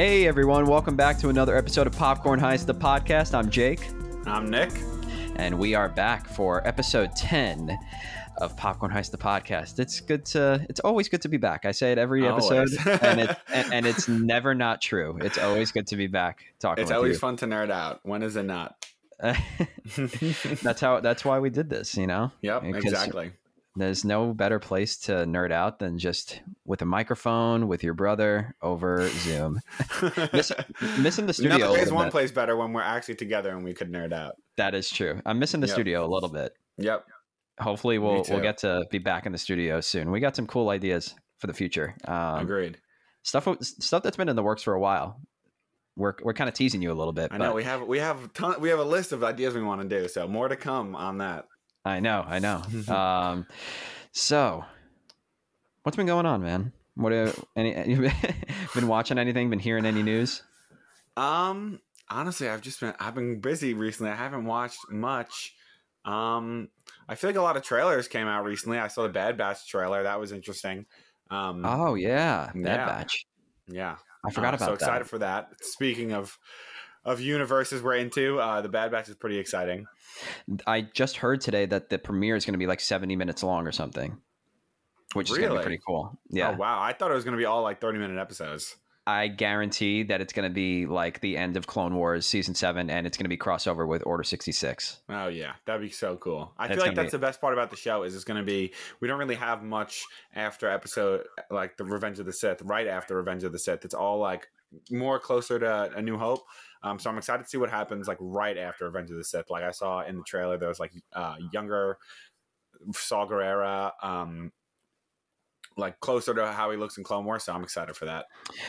Hey everyone, welcome back to another episode of Popcorn Heist, the podcast. I'm Jake, I'm Nick. and we are back for episode 10 of Popcorn Heist, the podcast. It's good to, it's always good to be back. I say it every episode, and, it, and, and it's never not true. It's always good to be back talking It's always you. fun to nerd out. When is it not? that's how, that's why we did this, you know? Yep, Because exactly. There's no better place to nerd out than just with a microphone with your brother over Zoom. Miss, missing the studio. is one bit. place better when we're actually together and we could nerd out. That is true. I'm missing the Yep. studio a little bit. Yep. Hopefully, we'll we'll get to be back in the studio soon. We got some cool ideas for the future. Um, Agreed. stuff stuff that's been in the works for a while. We're we're kind of teasing you a little bit. I know we have we have ton, we have a list of ideas we want to do, so more to come on that. I know, I know. um, so, what's been going on, man? What are, any? You been watching anything? Been hearing any news? Um, honestly, I've just been I've been busy recently. I haven't watched much. Um, I feel like a lot of trailers came out recently. I saw the Bad Batch trailer. That was interesting. Um, Oh yeah, Bad Yeah. Batch. yeah. I forgot Uh, about so that. excited for that. Speaking of of universes we're into, uh, the Bad Batch is pretty exciting. I just heard today that the premiere is going to be like 70 minutes long or something, which is going to be pretty cool. Yeah. Oh wow! I thought it was going to be all like thirty minute episodes. I guarantee that it's going to be like the end of Clone Wars season seven and it's going to be crossover with Order 66. Oh yeah, that'd be so cool. I That's feel like that's be- the best part about the show is it's going to be we don't really have much after episode like the Revenge of the Sith. Right after Revenge of the Sith, it's all like more closer to A New Hope. Um, so I'm excited to see what happens like right after Revenge of the Sith. Like I saw in the trailer, there was like uh, younger Saw Gerrera, um, like closer to how he looks in Clone Wars. So I'm excited for that.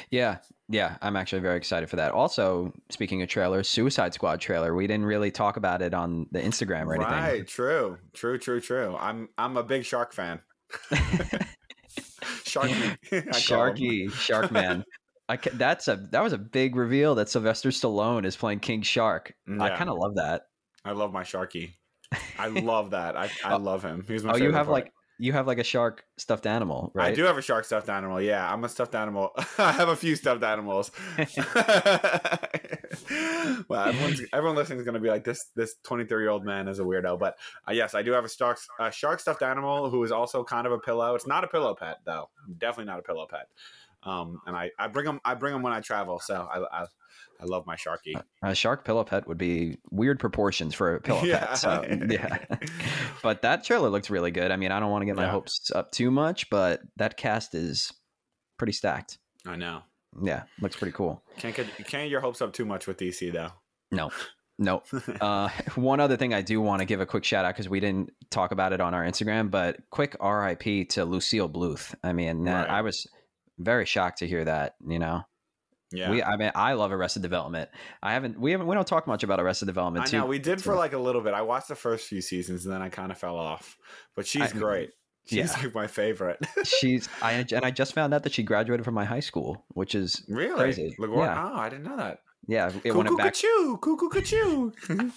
Yeah. Yeah. I'm actually very excited for that. Also, speaking of trailers, Suicide Squad trailer. We didn't really talk about it on the Instagram or anything. Right, true, true, true, true. I'm I'm a big shark fan. Sharky, I call him. Sharky, Sharkman. I ca- that's a that was a big reveal that Sylvester Stallone is playing King Shark. I Yeah. kind of love that. I love my Sharky. I love that. I, I Oh. love him. He's my Oh, you favorite have part. like you have like a shark stuffed animal, right? I do have a shark stuffed animal. Yeah, I'm a stuffed animal. I have a few stuffed animals. well, everyone's, everyone listening is going to be like this. This 23 year old man is a weirdo. But uh, yes, I do have a shark, a shark stuffed animal who is also kind of a pillow. It's not a pillow pet though. Definitely not a pillow pet. Um, and I, I bring them. I bring them when I travel. So I, I, I love my sharky. A shark pillow pet would be weird proportions for a pillow Yeah. pet. So, yeah. but that trailer looks really good. I mean, I don't want to get my Yeah. hopes up too much, but that cast is pretty stacked. I know. Yeah, looks pretty cool. Can't get can't get your hopes up too much with DC though. No, no. Uh, one other thing I do want to give a quick shout out because we didn't talk about it on our Instagram, but quick RIP to Lucille Bluth. I mean, Right. I was very shocked to hear that. You know, Yeah. we I mean, I love Arrested Development. I haven't we haven't we don't talk much about Arrested Development. I too. know we did for like a little bit. I watched the first few seasons and then I kind of fell off. But she's I- great. She's yeah. like my favorite. She's I and I just found out that she graduated from my high school, which is really? Crazy. Like, Yeah. Oh, I didn't know that. yeah. It Cuckoo went back. cuckoo, cuckoo cuckoo.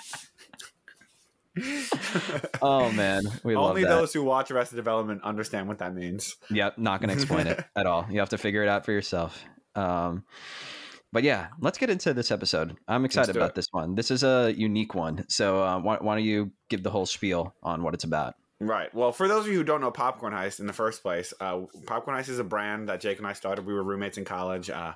Oh man, we love Only those who watch Arrested Development understand what that means. Yep, not going to explain it at all. You have to figure it out for yourself. Um, but yeah, let's get into this episode. I'm excited about it. this one. This is a unique one. So uh, why, why don't you give the whole spiel on what it's about? Right. Well, for those of you who don't know Popcorn Heist in the first place, uh, Popcorn Heist is a brand that Jake and I started. We were roommates in college. Uh,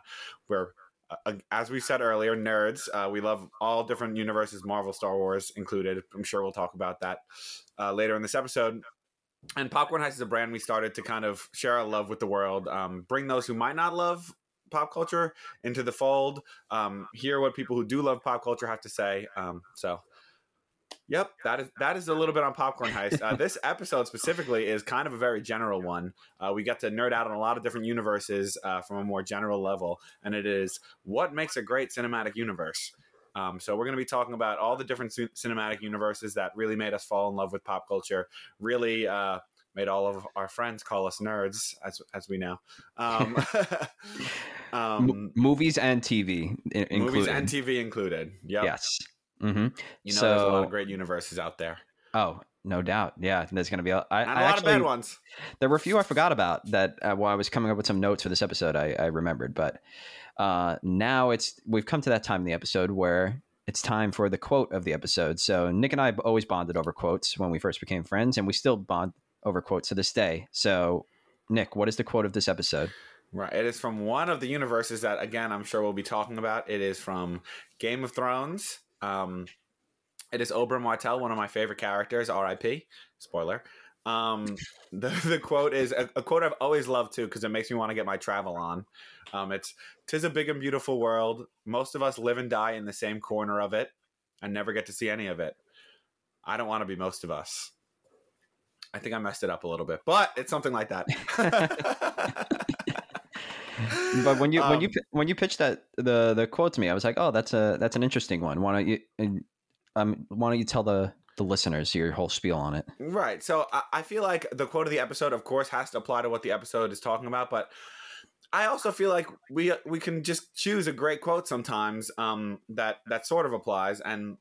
we're, uh, as we said earlier, nerds. Uh, we love all different universes, Marvel, Star Wars included. I'm sure we'll talk about that uh, later in this episode. And Popcorn Heist is a brand we started to kind of share our love with the world, um, bring those who might not love pop culture into the fold, um, hear what people who do love pop culture have to say. Um, so Yep, that is that is a little bit on popcorn heist. Uh, this episode specifically is kind of a very general one. Uh, we got to nerd out on a lot of different universes uh, from a more general level, and it is what makes a great cinematic universe. Um, so we're going to be talking about all the different c- cinematic universes that really made us fall in love with pop culture. Really uh, made all of our friends call us nerds, as as we know. Um, M- um, movies and TV included. movies and TV included. Yep. Yes. Hmm You know, there's a lot of great universes out there, Oh, no doubt. Yeah, there's going to be. A, I, and a I lot actually, of bad ones. There were a few I forgot about that uh, while I was coming up with some notes for this episode. I, I remembered, but uh, now it's we've come to that time in the episode where it's time for the quote of the episode. So Nick and I always bonded over quotes when we first became friends, and we still bond over quotes to this day. So, Nick, what is the quote of this episode? Right. It is from one of the universes that, again, I'm sure we'll be talking about. It is from Game of Thrones. Um, it is Oberyn Martell, one of my favorite characters. R.I.P. Spoiler. Um, the the quote is a, a quote I've always loved too because it makes me want to get my travel on. Um, it's "Tis a big and beautiful world. Most of us live and die in the same corner of it, and never get to see any of it. I don't want to be most of us." I think I messed it up a little bit, but it's something like that. But when you when you Um, when you pitched that the the quote to me, I was like, oh, that's a that's an interesting one. Why don't you and, um why don't you tell the the listeners your whole spiel on it? Right. So I, I feel like the quote of the episode, of course, has to apply to what the episode is talking about, but I also feel like we we can just choose a great quote sometimes um, that that sort of applies. And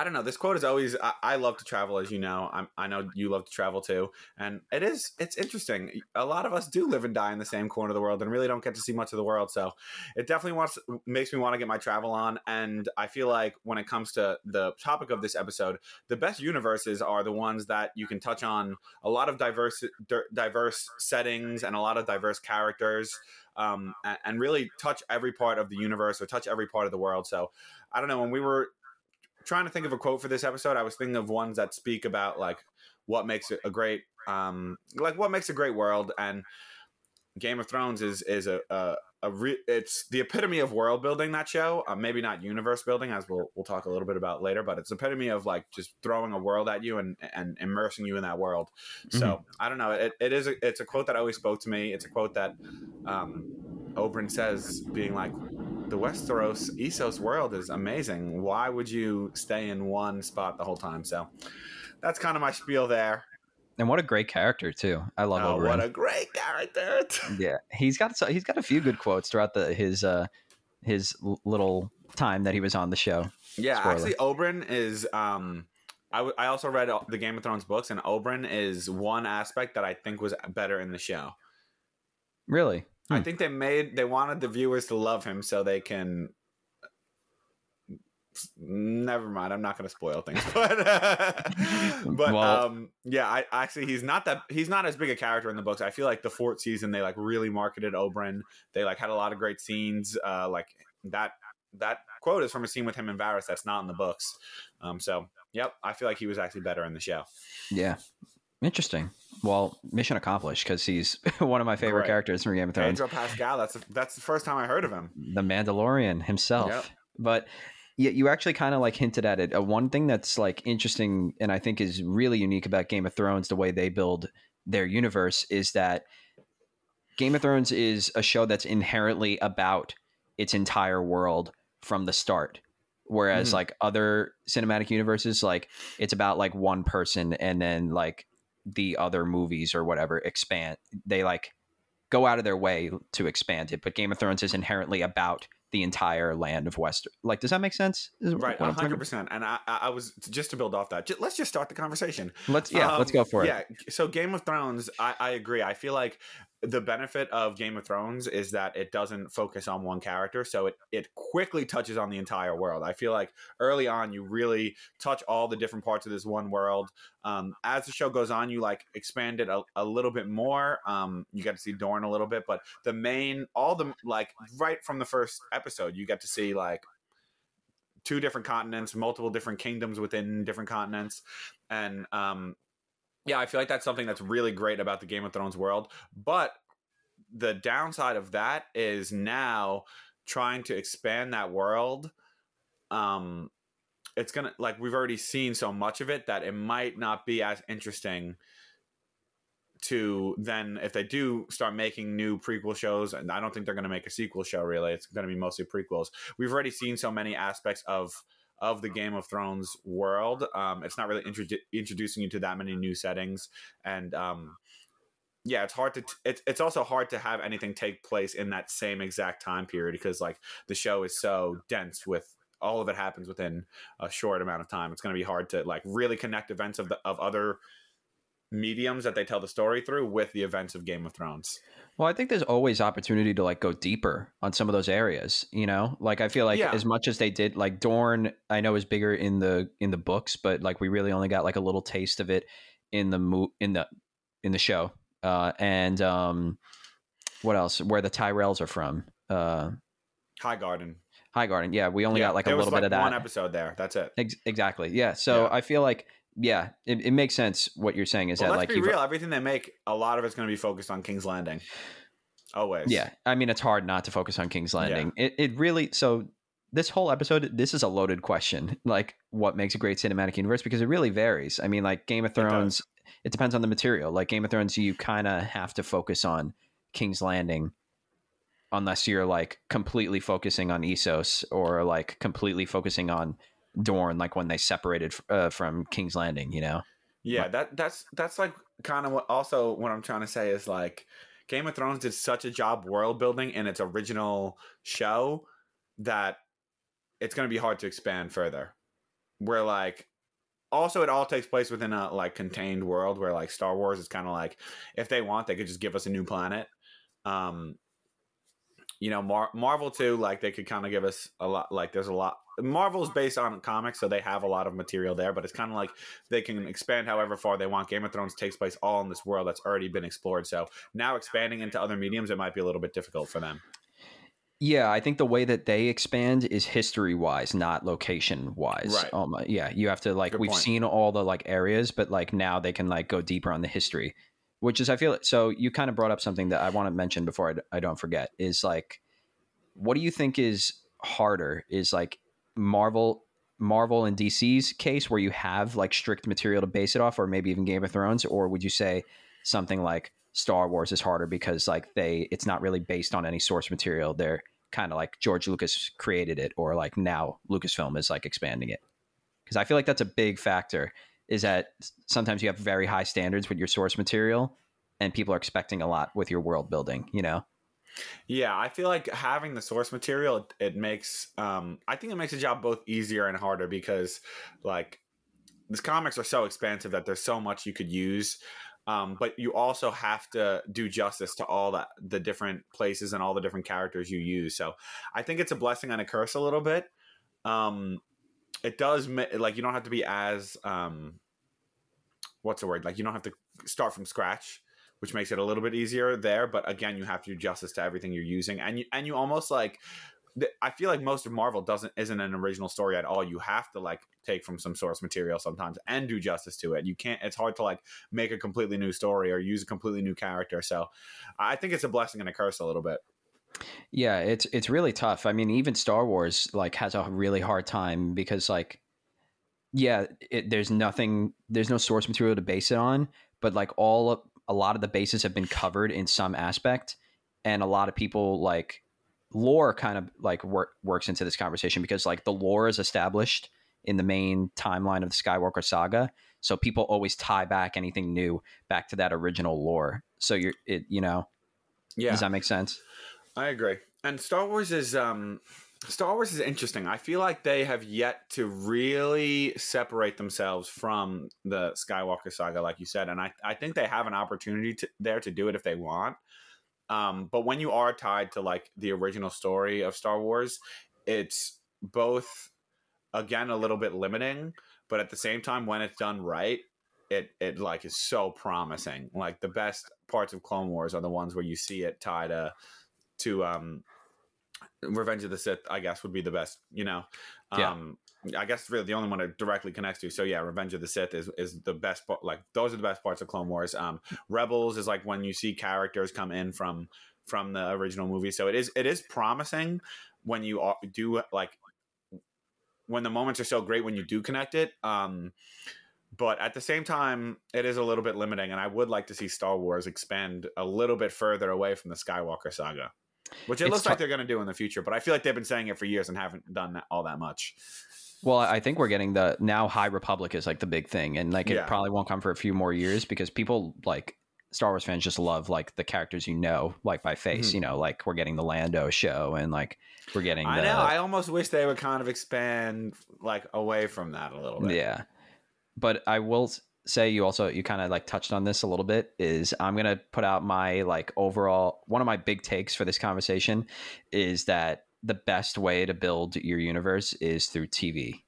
I don't know. This quote is always. I, I love to travel, as you know. I'm, I know you love to travel too, and it is. It's interesting. A lot of us do live and die in the same corner of the world, and really don't get to see much of the world. So it definitely wants makes me want to get my travel on. And I feel like when it comes to the topic of this episode, the best universes are the ones that you can touch on a lot of diverse di- diverse settings and a lot of diverse characters um, and really touch every part of the universe or touch every part of the world so i don't know when we were trying to think of a quote for this episode i was thinking of ones that speak about like what makes a great um, like what makes a great world and game of thrones is is a, a a re- it's the epitome of world building that show uh, maybe not universe building as we'll we'll talk a little bit about later but it's epitome of like just throwing a world at you and and immersing you in that world. So i don't know it, it is a, it's a quote that always spoke to me. It's a quote that um oberyn says being like the westeros essos world is amazing why would you stay in one spot the whole time so that's kind of my spiel there And what a great character too. I love oh, Oberyn. what a great character yeah, he's got so- he's got a few good quotes throughout the his uh his little time that he was on the show. Yeah, Spoiler. actually, Oberyn is. Um, I, w- I also read the Game of Thrones books, and Oberyn is one aspect that I think was better in the show. Really? I Hmm. think they made they wanted the viewers to love him so they can. Never mind. I'm not going to spoil things, but but Well- um, yeah. I actually he's not that he's not as big a character in the books. I feel like the fourth season they like really marketed Oberyn. They like had a lot of great scenes. Uh, like that that quote is from a scene with him and Varys that's not in the books. Um, so yep, I feel like he was actually better in the show. Yeah. Interesting. Well, mission accomplished because he's one of my favorite Great. characters from Game of Thrones. Pedro Pascal. That's that's the first time I heard of him. the Mandalorian himself. Yep. But yeah, you actually kind of like hinted at it. Uh, one thing that's like interesting and I think is really unique about Game of Thrones, the way they build their universe, is that Game of Thrones is a show that's inherently about its entire world from the start. Whereas Mhm. like other cinematic universes, like it's about like one person and then like the other movies or whatever expand. They like go out of their way to expand it. But Game of Thrones is inherently about the entire land of West. Like, does that make sense? Is Right, what I'm trying hundred percent. And I, I was just to build off that. ju- let's just start the conversation. Let's yeah, let's Um, go for it. Yeah. So Game of Thrones, I, I agree. I feel like the benefit of Game of Thrones is that it doesn't focus on one character, so it it quickly touches on the entire world. I feel like early on you really touch all the different parts of this one world. Um, as the show goes on, you like expand it a, a little bit more. Um, you get to see Dorne a little bit, but the main, all the like right from the first episode, you get to see like two different continents, multiple different kingdoms within different continents, and um, yeah, I feel like that's something that's really great about the Game of Thrones world. But the downside of that is now trying to expand that world um, it's gonna like we've already seen so much of it that it might not be as interesting to then if they do start making new prequel shows and i don't think they're going to make a sequel show really it's going to be mostly prequels we've already seen so many aspects of of the game of thrones world. Um, it's not really introdu- introducing you to that many new settings. And um, yeah it's hard to t- it's, it's also hard to have anything take place in that same exact time period because like the show is so dense with all of it happens within a short amount of time. It's going to be hard to like really connect events of the of other mediums that they tell the story through with the events of Game of Thrones. Well, I think there's always opportunity to like go deeper on some of those areas, you know? Like I feel like Yeah. as much as they did like Dorne, I know is bigger in the in the books, but like we really only got like a little taste of it in the mo- in the in the show. Uh and um what else? Where the Tyrells are from. Uh Highgarden. High Garden. Yeah, we only got like a little bit of that. One episode there. That's it. Ex- exactly. Yeah. So Yeah. I feel like yeah, it, it makes sense what you're saying is Well, that let's like be real. Everything they make, a lot of it's going to be focused on King's Landing. Always. Yeah, I mean it's hard not to focus on King's Landing. It it really so this whole episode this is a loaded question. Like what makes a great cinematic universe because it really varies. I mean like Game of. Thrones it, depends on the material. Like Game of Thrones you kind of have to focus on King's Landing unless you're like completely focusing on Essos or like completely focusing on Dorne like when they separated uh, from King's Landing, you know. Yeah, that that's that's like kind of what also what I'm trying to say is like Game of Thrones did such a job world building in its original show that it's going to be hard to expand further. Where like also it all takes place within a like contained world where like Star Wars is kind of like if they want they could just give us a new planet. Um you know Mar- Marvel too like they could kind of give us a lot like there's a lot Marvel's based on comics so they have a lot of material there but it's kind of like they can expand however far they want. Game of Thrones takes place all in this world that's already been explored. So now expanding into other mediums, it might be a little bit difficult for them. Yeah, I think the way that they expand is history wise, not location wise. Right. Um, yeah, you have to like Good we've point. seen all the like areas, but like now they can like go deeper on the history, which is I feel so. You kind of brought up something that I want to mention before I, don't forget is like, what do you think is harder? Is like Marvel, Marvel and DC's case where you have like strict material to base it off, or maybe even Game of Thrones, or would you say something like Star Wars is harder because like they it's not really based on any source material. They're kind of like George Lucas created it or like now Lucasfilm is like expanding it. Cuz I feel like that's a big factor is that sometimes you have very high standards with your source material and people are expecting a lot with your world building, you know. Yeah, I feel like having the source material, it, makes, um, I think it makes the job both easier and harder because, like, these comics are so expansive that there's so much you could use. Um, but you also have to do justice to all that the different places and all the different characters you use. So I think it's a blessing and a curse a little bit. Um, it does like you don't have to be as um, what's the word like you don't have to start from scratch which makes it a little bit easier there. But again, you have to do justice to everything you're using, and you and you almost like. I feel like most of Marvel doesn't isn't an original story at all. You have to like take from some source material sometimes and do justice to it. You can't. It's hard to like make a completely new story or use a completely new character. So, I think it's a blessing and a curse a little bit. Yeah, it's it's really tough. I mean, even Star Wars like has a really hard time because like yeah, it, there's nothing there's no source material to base it on, but like all of, a lot of the bases have been covered in some aspect and a lot of people like lore kind of like work, works into this conversation because like the lore is established in the main timeline of the Skywalker saga, so people always tie back anything new back to that original lore. So you're it you know, Yeah, does that make sense? I agree. And Star Wars is um Star Wars is interesting. I feel like they have yet to really separate themselves from the Skywalker saga, like you said, and I, I think they have an opportunity to, there to do it if they want. Um, but when you are tied to like the original story of Star Wars, it's both again a little bit limiting, but at the same time, when it's done right, it it like is so promising. Like the best parts of Clone Wars are the ones where you see it tied to to um Revenge of the Sith, I guess, would be the best, you know. Yeah. Um I guess really the only one it directly connects to. So yeah, Revenge of the Sith is is the best part like those are the best parts of Clone Wars. Um Rebels is like when you see characters come in from from the original movie. So it is it is promising when you do like when the moments are so great when you do connect it. Um, but at the same time, it is a little bit limiting, and I would like to see Star Wars expand a little bit further away from the Skywalker saga, which it It's looks tou- like they're going to do in the future. But I feel like they've been saying it for years and haven't done that, all that much. Well, I think we're getting the now High Republic is like the big thing, and like it Yeah. probably won't come for a few more years because people like Star Wars fans just love like the characters you know, like by face. Mhm. You know, like we're getting the Lando show, and like we're getting the I know. I almost wish they would kind of expand like away from that a little bit. yeah. But I will say you also you kind of like touched on this a little bit. Is I'm gonna put out my like overall one of my big takes for this conversation is that the best way to build your universe is through TV.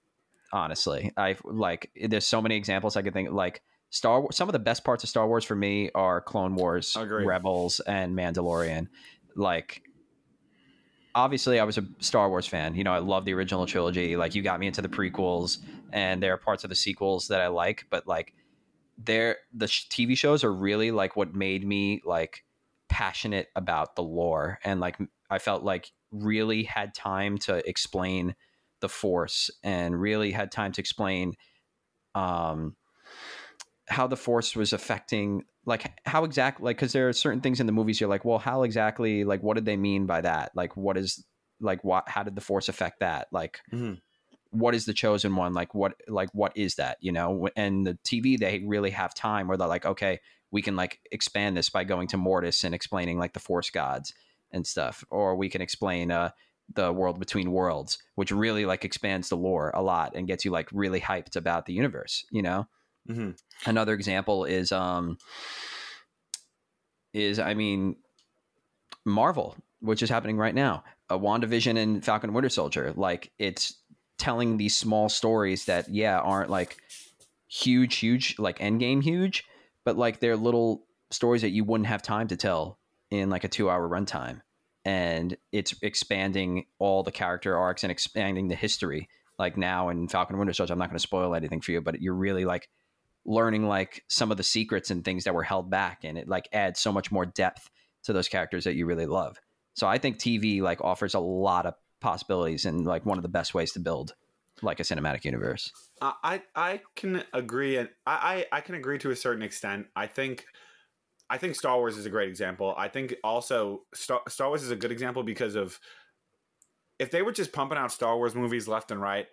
Honestly, I like there's so many examples I could think like Star Wars. Some of the best parts of Star Wars for me are Clone Wars, Rebels, and Mandalorian. Like obviously I was a Star Wars fan. You know, I love the original trilogy. Like you got me into the prequels and there are parts of the sequels that I like, but like there the sh- TV shows are really like what made me like passionate about the lore and like I felt like really had time to explain the force and really had time to explain um how the force was affecting like how exactly like because there are certain things in the movies you're like well how exactly like what did they mean by that like what is like what how did the force affect that like Mhm. What is the chosen one? Like what like what is that you know? And the tv they really have time where they're like okay we can like expand this by going to mortis and explaining like the force gods and stuff or we can explain uh the world between worlds which really like expands the lore a lot and gets you like really hyped about the universe you know? Hmm another example is um is i mean marvel which is happening right now. A wandavision and falcon winter soldier like it's telling these small stories that yeah aren't like huge huge like endgame huge but like they're little stories that you wouldn't have time to tell in like a two hour runtime. And it's expanding all the character arcs and expanding the history. Like now in falcon winter soldier i'm not going to spoil anything for you but you're really like learning like some of the secrets and things that were held back and it like adds so much more depth to those characters that you really love. So i think tv like offers a lot of possibilities and like one of the best ways to build like a cinematic universe I I can agree, and I, I I can agree to a certain extent. I think. I think Star Wars is a great example. I think also Star, Star Wars is a good example because of if they were just pumping out Star Wars movies left and right,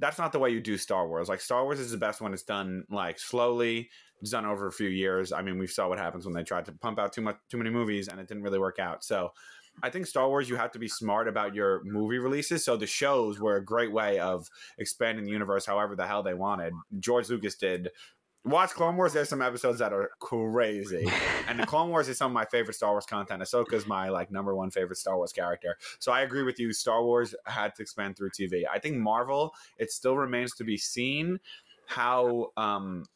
that's not the way you do Star Wars. Like Star Wars is the best when it's done like slowly, it's done over a few years. I mean, we saw what happens when they tried to pump out too much too many movies and it didn't really work out. So I think Star Wars you have to be smart about your movie releases. So the shows were a great way of expanding the universe however the hell they wanted. George Lucas did Watch Clone Wars. There's some episodes that are crazy, and the Clone Wars is some of my favorite Star Wars content. Ahsoka's my like number one favorite Star Wars character. So I agree with you. Star Wars had to expand through TV. I think Marvel. It still remains to be seen how um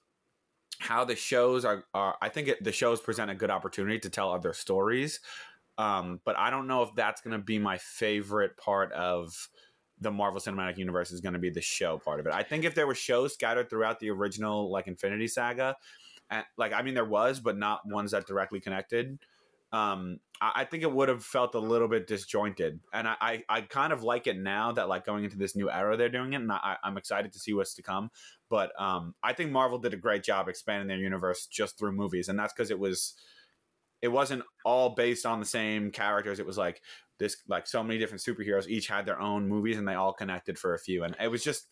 how the shows are. are I think it, the shows present a good opportunity to tell other stories. Um, but I don't know if that's going to be my favorite part of the Marvel Cinematic Universe is going to be the show part of it. I think if there were shows scattered throughout the original like Infinity Saga, and, like I mean there was, but not ones that directly connected. Um, I, I think it would have felt a little bit disjointed, and I, I, I kind of like it now that like going into this new era they're doing it, and I, I'm excited to see what's to come. But um, I think Marvel did a great job expanding their universe just through movies, and that's because it was it wasn't all based on the same characters. It was like this, like so many different superheroes each had their own movies, and they all connected for a few. And it was just,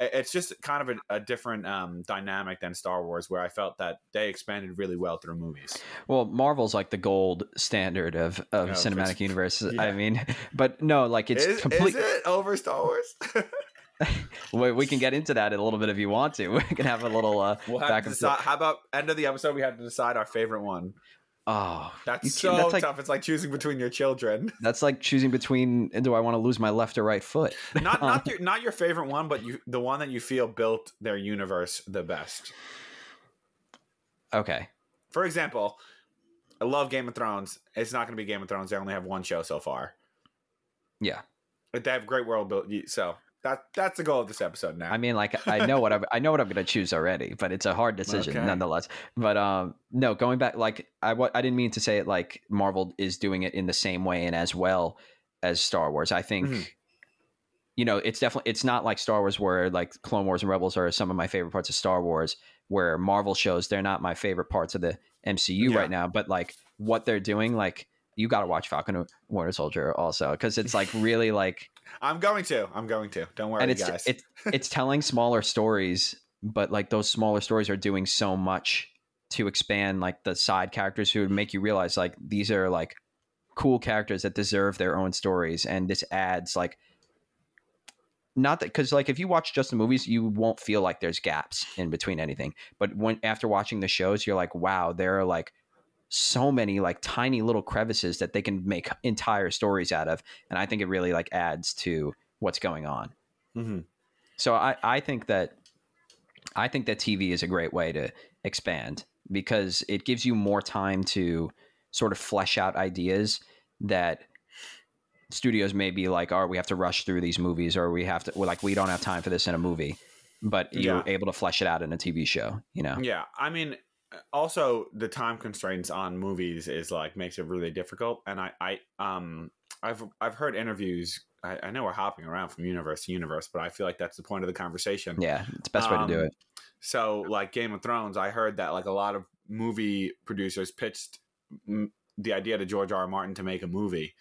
it's just kind of a, a different um, dynamic than Star Wars, where I felt that they expanded really well through movies. Well, Marvel's like the gold standard of, of Yeah, cinematic it's- universe. I mean, but no, like it's is, complete. is it over Star Wars? we, we can get into that in a little bit if you want to. We can have a little uh, we'll have back and forth. How about end of the episode? We have to decide our favorite one. Oh, That's so that's like- tough. It's like choosing between your children. that's like choosing between do I want to lose my left or right foot? Not not your not your favorite one, but you the one that you feel built their universe the best. Okay. For example, I love Game of Thrones. It's not going to be Game of Thrones. They only have one show so far. Yeah. But they have great world built. So that that's the goal of this episode now. I mean, like I know what I'm, I know what I'm going to choose already, but it's a hard decision Okay. nonetheless. But um, no, going back, like I wa- I didn't mean to say it like Marvel is doing it in the same way and as well as Star Wars. I think Mhm. you know, it's definitely it's not like Star Wars where like Clone Wars and Rebels are some of my favorite parts of Star Wars. Where Marvel shows they're not my favorite parts of the MCU Yeah. right now, but like what they're doing, like you got to watch Falcon and Winter Soldier also because it's like really like I'm going to. I'm going to. Don't worry, and it's guys. it's it's telling smaller stories, but like those smaller stories are doing so much to expand like the side characters who would make you realize like these are like cool characters that deserve their own stories, and this adds like not that because like if you watch just the movies, you won't feel like there's gaps in between anything, but when after watching the shows, you're like, wow, there are like so many like tiny little crevices that they can make entire stories out of and i think it really like adds to what's going on Mhm. so I, I think that I think that TV is a great way to expand because it gives you more time to sort of flesh out ideas that studios may be like, oh, we have to rush through these movies or we have to we're like we don't have time for this in a movie. But you're Yeah. able to flesh it out in a TV show, you know? Yeah, I mean, also the time constraints on movies is like makes it really difficult. And I, I, um, I've I've heard interviews. I, I know we're hopping around from universe to universe, but I feel like that's the point of the conversation. Yeah, it's the best way to do Um, it. So, like Game of Thrones, I heard that like a lot of movie producers pitched mm, the idea to George R. R. Martin to make a movie,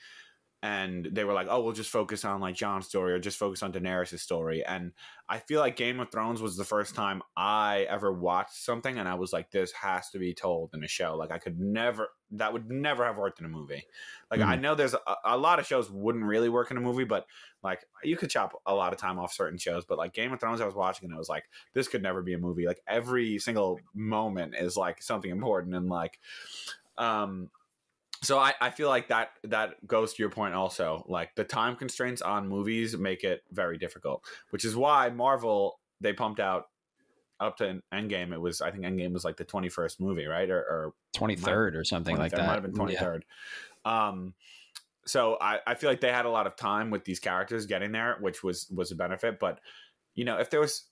and they were like, "Oh, we'll just focus on like Jon's story or just focus on Daenerys' story." And I feel like Game of Thrones was the first time I ever watched something, and I was like, "This has to be told in a show." Like I could never, that would never have worked in a movie. Like I know there's a, a lot of shows wouldn't really work in a movie, but like you could chop a lot of time off certain shows. But like Game of Thrones, I was watching and I was like, this could never be a movie. Like every single moment is like something important and like, um, so I, I feel like that that goes to your point also. Like the time constraints on movies make it very difficult, which is why Marvel they pumped out up to Endgame. It was I think Endgame was like the twenty first movie, right? Or, or Twenty third or something like 23rd, that. Might have been 23rd Yeah. Um, so I, I feel like they had a lot of time with these characters getting there, which was was a benefit. But you know, if there was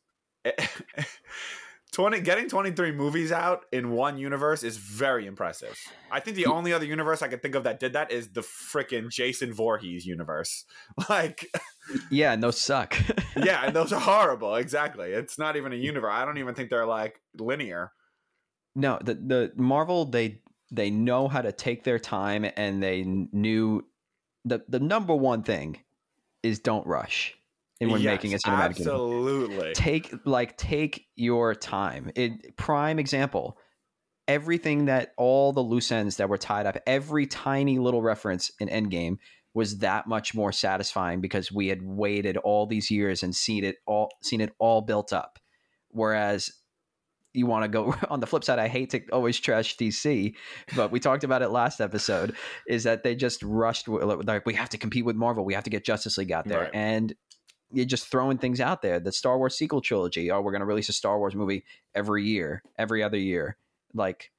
twenty getting twenty three movies out in one universe is very impressive. I think the only other universe I could think of that did that is the freaking Jason Voorhees universe. Like, Yeah, and those suck. yeah, and those are horrible. Exactly. It's not even a universe. I don't even think they're like linear. No, the the Marvel they they know how to take their time and they knew the the number one thing is don't rush in when Yes, making a cinematic. Absolutely. Take like take your time. It prime example. Everything that all the loose ends that were tied up, every tiny little reference in Endgame was that much more satisfying because we had waited all these years and seen it all seen it all built up. Whereas you want to go on the flip side, I hate to always trash DC, but we talked about it last episode. Is that they just rushed like we have to compete with Marvel, we have to get Justice League out there, Right. and you're just throwing things out there. The Star Wars sequel trilogy. Oh, we're going to release a Star Wars movie every year, every other year. Like,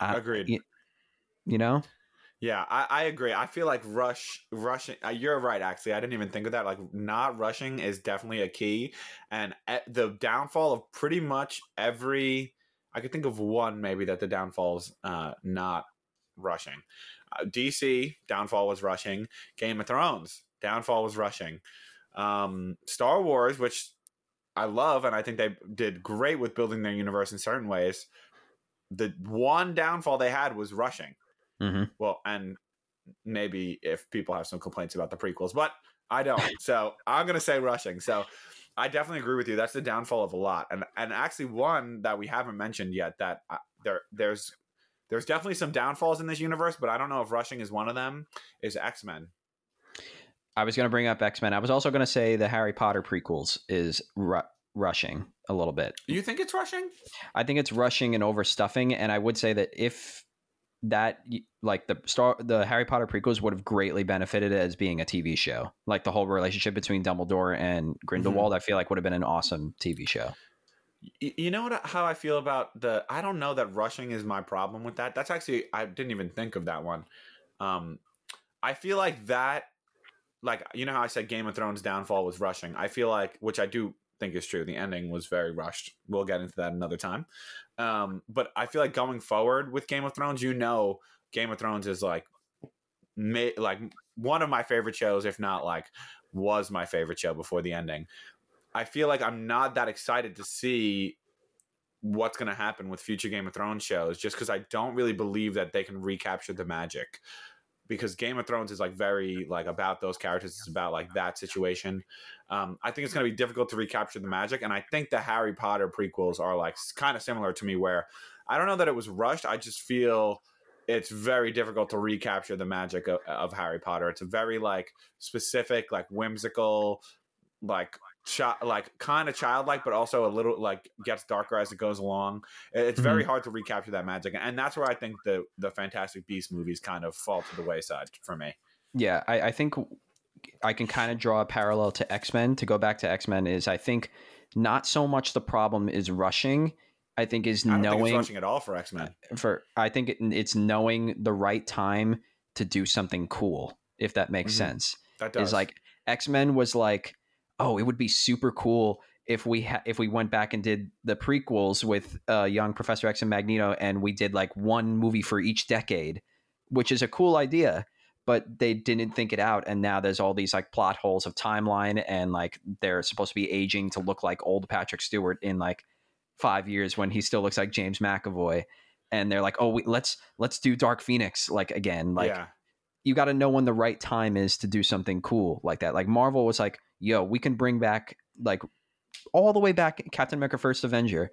I- Agreed. You, you know, Yeah, I, I agree. I feel like rush rushing. Uh, you're right. Actually, I didn't even think of that. Like, not rushing is definitely a key, and uh, the downfall of pretty much every. I could think of one maybe that the downfall's uh, not rushing. Uh, DC downfall was rushing. Game of Thrones downfall was rushing. Um, Star Wars, which I love, and I think they did great with building their universe in certain ways. The one downfall they had was rushing. mm-hmm. Well, and maybe if people have some complaints about the prequels, but I don't. so I'm gonna say rushing. So I definitely agree with you. That's the downfall of a lot, and and actually one that we haven't mentioned yet that uh, there there's there's definitely some downfalls in this universe, but I don't know if rushing is one of them. Is X Men? I was going to bring up X Men. I was also going to say the Harry Potter prequels is ru- rushing a little bit. You think it's rushing? I think it's rushing and overstuffing, and I would say that if that like the star the Harry Potter prequels would have greatly benefited as being a TV show. Like the whole relationship between Dumbledore and Grindelwald, I feel like would have been an awesome TV show. You know what? How I feel about the? I don't know that rushing is my problem with that. That's actually I didn't even think of that one. Um, I feel like that, like you know how I said Game of Thrones downfall was rushing. I feel like, which I do think is true. The ending was very rushed. We'll get into that another time. Um, but I feel like going forward with Game of Thrones, you know, Game of Thrones is like, ma- like one of my favorite shows, if not like was my favorite show before the ending. I feel like I'm not that excited to see what's going to happen with future Game of Thrones shows just because I don't really believe that they can recapture the magic because Game of Thrones is like very like about those characters. It's about like that situation. Um, I think it's going to be difficult to recapture the magic, and I think the Harry Potter prequels are like kind of similar to me, where I don't know that it was rushed. I just feel it's very difficult to recapture the magic of, of Harry Potter. It's a very like specific, like whimsical, like chi- like kind of childlike, but also a little like gets darker as it goes along. It's very Mm-hmm. hard to recapture that magic, and that's where I think the the Fantastic Beast movies kind of fall to the wayside for me. Yeah, I, I think I can kind of draw a parallel to X Men. To go back to X Men, is I think not so much the problem is rushing. I think is I don't think it's knowing rushing at all for X Men. for I think it, it's knowing the right time to do something cool. If that makes Mhm. sense, That does is like X Men was like, oh, it would be super cool if we ha- if we went back and did the prequels with uh, young Professor X and Magneto, and we did like one movie for each decade, which is a cool idea. But they didn't think it out, and now there's all these like plot holes of timeline, and like they're supposed to be aging to look like old Patrick Stewart in like five years when he still looks like James McAvoy, and they're like, oh, we, let's let's do Dark Phoenix like again, like yeah, you got to know when the right time is to do something cool like that. Like Marvel was like, yo, we can bring back like all the way back Captain America: First Avenger.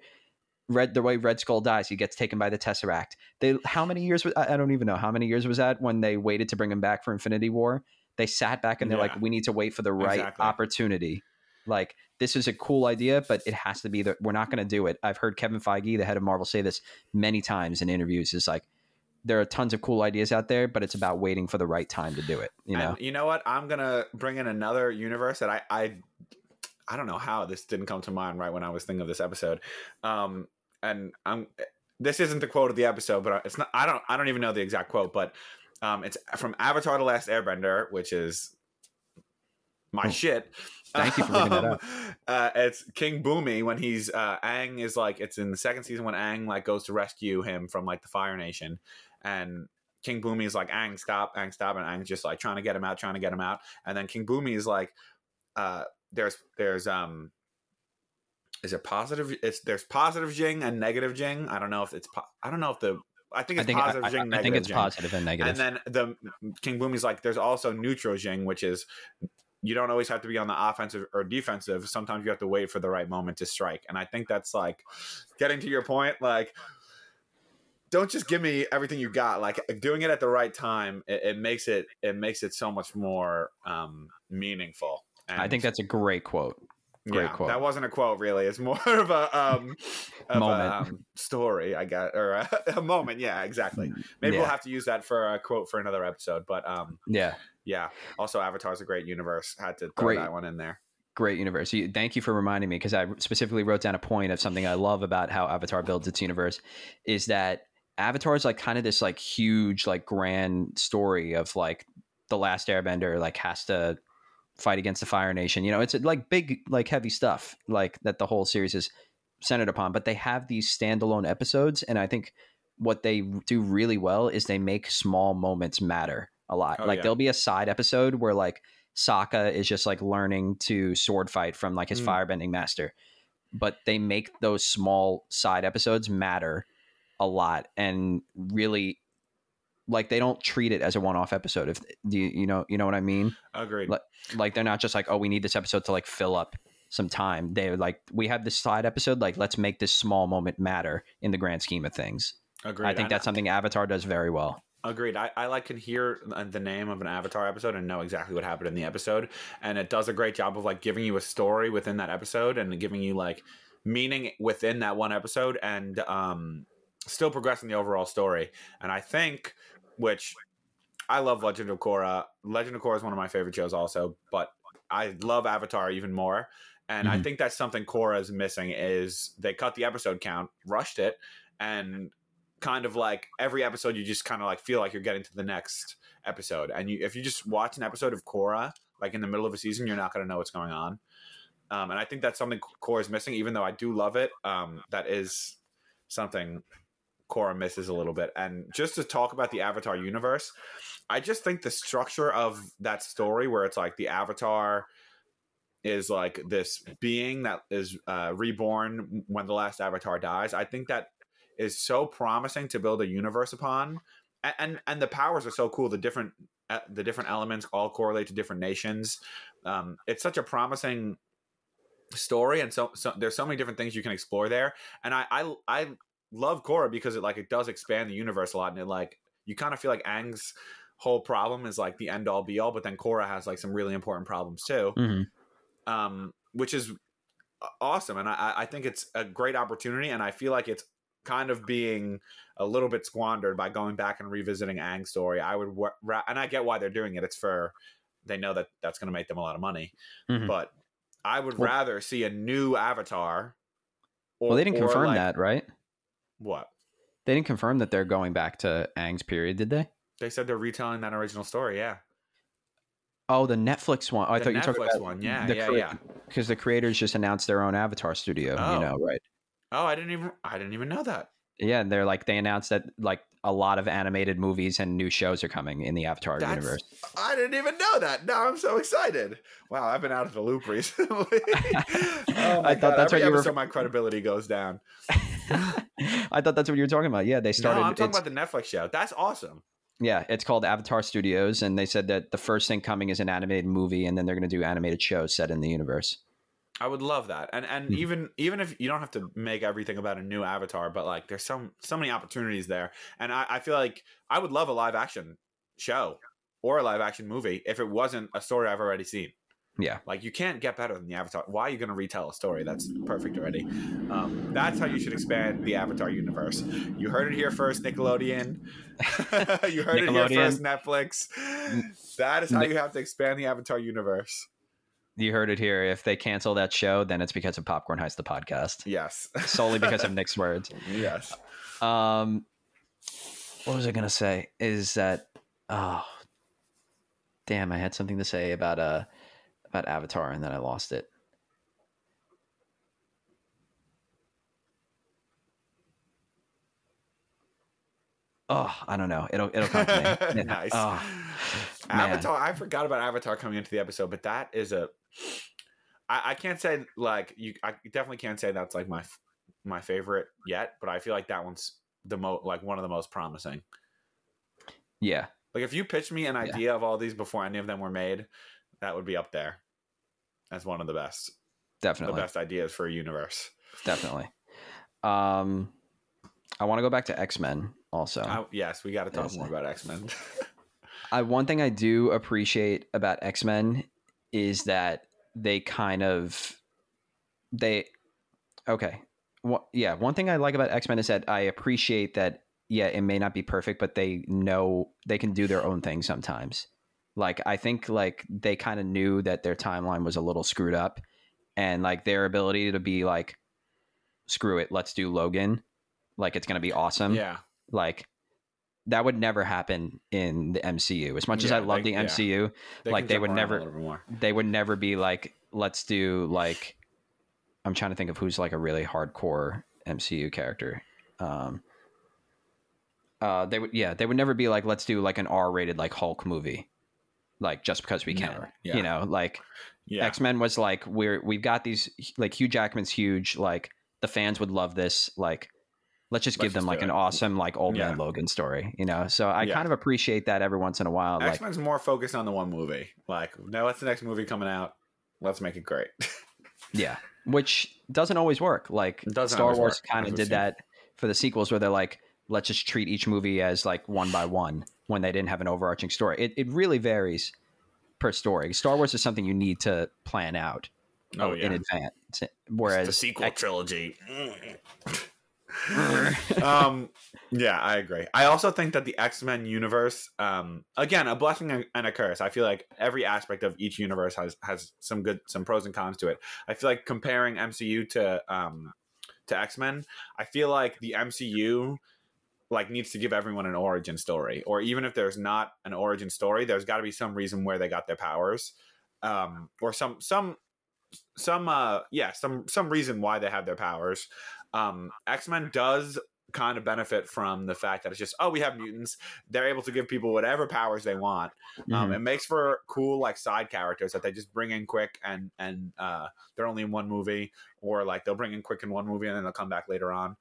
Red the way Red Skull dies, he gets taken by the Tesseract. They how many years was I don't even know how many years was that when they waited to bring him back for Infinity War. They sat back and they're Yeah. like, we need to wait for the right Exactly. opportunity. Like this is a cool idea, but it has to be that we're not going to do it. I've heard Kevin Feige, the head of Marvel, say this many times in interviews. Is like there are tons of cool ideas out there, but it's about waiting for the right time to do it. You know, And you know what? I'm gonna bring in another universe that I I I don't know how this didn't come to mind right when I was thinking of this episode. Um, and I'm this isn't the quote of the episode, but it's not. I don't I don't even know the exact quote, but um, it's from Avatar: The Last Airbender, which is my Oh. shit. Thank you for bringing that Um, up. Uh, it's King Bumi when he's uh, Aang is like it's in the second season when Aang like goes to rescue him from like the Fire Nation, and King Bumi is like Aang, stop, Aang, stop, and Aang's just like trying to get him out, trying to get him out, and then King Bumi is like, uh, there's there's um. Is it positive? It's there's positive Jing and negative Jing. I don't know if it's. Po- I don't know if the. I think I it's think positive I- Jing. I negative think it's Jing. positive and negative. And then the King Bumi's like, there's also neutral Jing, which is you don't always have to be on the offensive or defensive. Sometimes you have to wait for the right moment to strike. And I think that's like getting to your point, like don't just give me everything you got. Like doing it at the right time, it, it makes it it makes it so much more um, meaningful. And I think that's a great quote. great yeah, quote. That wasn't a quote, really. It's more of a um, of Moment. a, um, story. I got or a, a moment. Yeah, exactly. Maybe we'll have to use that for a quote for another episode. But um, Yeah, yeah. Also, Avatar's a great universe. Had to throw Great. that one in there. great universe. Thank you for reminding me because I specifically wrote down a point of something I love about how Avatar builds its universe is that Avatar is like kind of this like huge like grand story of like the last Airbender like has to fight against the Fire Nation. You know, it's like big like heavy stuff like that the whole series is centered upon. But they have these standalone episodes, and I think what they do really well is they make small moments matter a lot. Oh, like yeah. there'll be a side episode where like Sokka is just like learning to sword fight from like his Mm. firebending master. But they make those small side episodes matter a lot and really like they don't treat it as a one-off episode if do you, you know you know what I mean? Agreed. Let- Like they're not just like, oh, we need this episode to like fill up some time. They're like, we have this side episode, like let's make this small moment matter in the grand scheme of things. Agreed. I think that's something Avatar does very well. Agreed. I, I like can hear the name of an Avatar episode and know exactly what happened in the episode, and it does a great job of like giving you a story within that episode and giving you like meaning within that one episode, and um, still progressing the overall story. And I think, which I love Legend of Korra. Legend of Korra is one of my favorite shows, also, but I love Avatar even more. And I Mhm. think that's something Korra is missing is they cut the episode count, rushed it, and kind of like every episode you just kind of like feel like you're getting to the next episode and you if you just watch an episode of Korra like in the middle of a season you're not going to know what's going on um, and I think that's something Korra is missing even though I do love it um, that is something Korra misses a little bit. And just to talk about the Avatar universe, I just think the structure of that story, where it's like the Avatar is like this being that is uh, reborn when the last Avatar dies, I think that is so promising to build a universe upon. And and, and the powers are so cool. The different uh, the different elements all correlate to different nations. Um, it's such a promising story, and so, so there's so many different things you can explore there. And I I, I love Korra because it like it does expand the universe a lot, and it like you kind of feel like Aang's whole problem is like the end all be all, but then Korra has like some really important problems too, Mhm. um, which is awesome. And I, I think it's a great opportunity, and I feel like it's kind of being a little bit squandered by going back and revisiting Aang's story. I would, ra- and I get why they're doing it. It's for they know that that's going to make them a lot of money, Mhm. but I would Well- rather see a new Avatar. Or, well, they didn't confirm like- that, right? What They didn't confirm that they're going back to Aang's period, did they? they said they're retelling that original story. Yeah, Oh, the Netflix one. Oh, I the thought you were Netflix talking about one. Yeah, the yeah, crea- yeah. because the creators just announced their own Avatar studio. Oh. You know, right? Oh, I didn't even I didn't even know that. Yeah, and they're like they announced that like a lot of animated movies and new shows are coming in the Avatar That's- universe. I didn't even know that. Now I'm so excited. Wow, I've been out of the loop recently. oh my I thought that's every what you were- episode my credibility goes down. I thought that's what you were talking about. Yeah, they started. no, I'm talking about the Netflix show. That's awesome. yeah, it's called Avatar Studios, and they said that the first thing coming is an animated movie, and then they're going to do animated shows set in the universe. I would love that. And and Mhm. even even if you don't have to make everything about a new avatar, but like there's some so many opportunities there. And I, I feel like I would love a live action show or a live action movie if it wasn't a story I've already seen. Yeah, Like you can't get better than the Avatar. Why are you going to retell a story that's perfect already? Um, that's how you should expand the Avatar universe. You heard it here first, Nickelodeon. you heard it here first, Netflix. That is how you have to expand the Avatar universe. you heard it here. If they cancel that show, then it's because of Popcorn Heist, the podcast, Yes. solely because of Nick's words. yes. Um, what was I gonna say? Is that oh, damn! I had something to say about uh about Avatar, and then I lost it. Oh, I don't know. It'll it'll come to me. Nice. Oh. Avatar. I forgot about Avatar coming into the episode, but that is a. I, I can't say like you. I definitely can't say that's like my my favorite yet, but I feel like that one's the most like one of the most promising. yeah, Like if you pitched me an Yeah. idea of all these before any of them were made, that would be up there as one of the best, definitely. the best ideas for a universe. definitely. Um, I want to go back to X Men also. I- yes, we got to talk Yes. more about X Men. I one thing I do appreciate about X Men is that they kind of they okay. Well, yeah, one thing I like about X Men is that I appreciate that. Yeah, it may not be perfect, but they know they can do their own thing sometimes. Like I think like they kind of knew that their timeline was a little screwed up, and like their ability to be like, screw it, let's do Logan, like it's gonna be awesome yeah, like that would never happen in the MCU. As much as I love they- the yeah. MCU, Like, they would never- a little bit more. they would never be like, let's do like I'm trying to think of who's like a really hardcore MCU character. Um uh they would yeah, they would never be like, let's do like an R rated like Hulk movie. Like just because we can. Yeah. You know, like Yeah, X Men was like we're we've got these like Hugh Jackman's huge like the fans would love this like let's just Let's give them just like an it. awesome like old man Logan story you know so I Yeah. kind of appreciate that every once in a while X like Men's more focused on the one movie. Like, now what's the next movie coming out? Let's make it great. yeah which doesn't always work like Star Wars kind of did that for the sequels where they're like let's just treat each movie as like one by one when they didn't have an overarching story it, it really varies per story Star Wars is something you need to plan out oh in advance whereas the sequel X- trilogy. um, yeah, I agree. I also think that the X Men universe, um, again, a blessing and- and a curse. I feel like every aspect of each universe has has some good, some pros and cons to it. I feel like comparing MCU to um to X Men, I feel like the MCU like needs to give everyone an origin story, or even if there's not an origin story, there's got to be some reason where they got their powers, um, or some some some uh yeah some some reason why they have their powers. Um x-men does kind of benefit from the fact that it's just oh we have mutants. They're able to give people whatever powers they want. Um, Mhm. it makes for cool like side characters that they just bring in quick and and uh, they're only in one movie or like they'll bring in quick in one movie and then they'll come back later on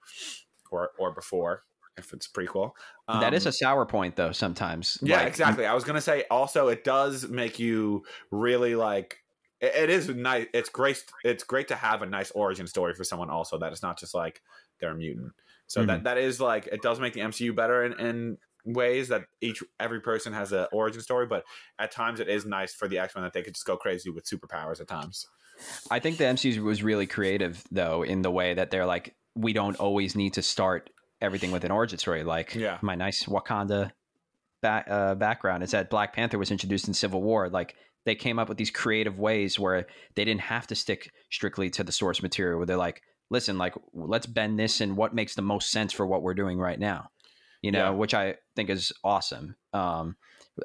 or or before if it's prequel that is Um, a sour point though. Sometimes. yeah, Like, exactly. I was gonna say also it does make you really like. It, it is nice. It's great. It's great to have a nice origin story for someone. Also, that it's not just like they're a mutant. So that that is like it does make the MCU better in, in ways that each every person has an origin story. But at times it is nice for the X Men that they could just go crazy with superpowers at times. I think the MCU was really creative though in the way that they're like, we don't always need to start everything with an origin story. Like Yeah. my nice Wakanda back, uh, background is that Black Panther was introduced in Civil War. Like they came up with these creative ways where they didn't have to stick strictly to the source material. Where they're like, listen, like let's bend this and what makes the most sense for what we're doing right now. You know, Yeah. which I think is awesome. Um,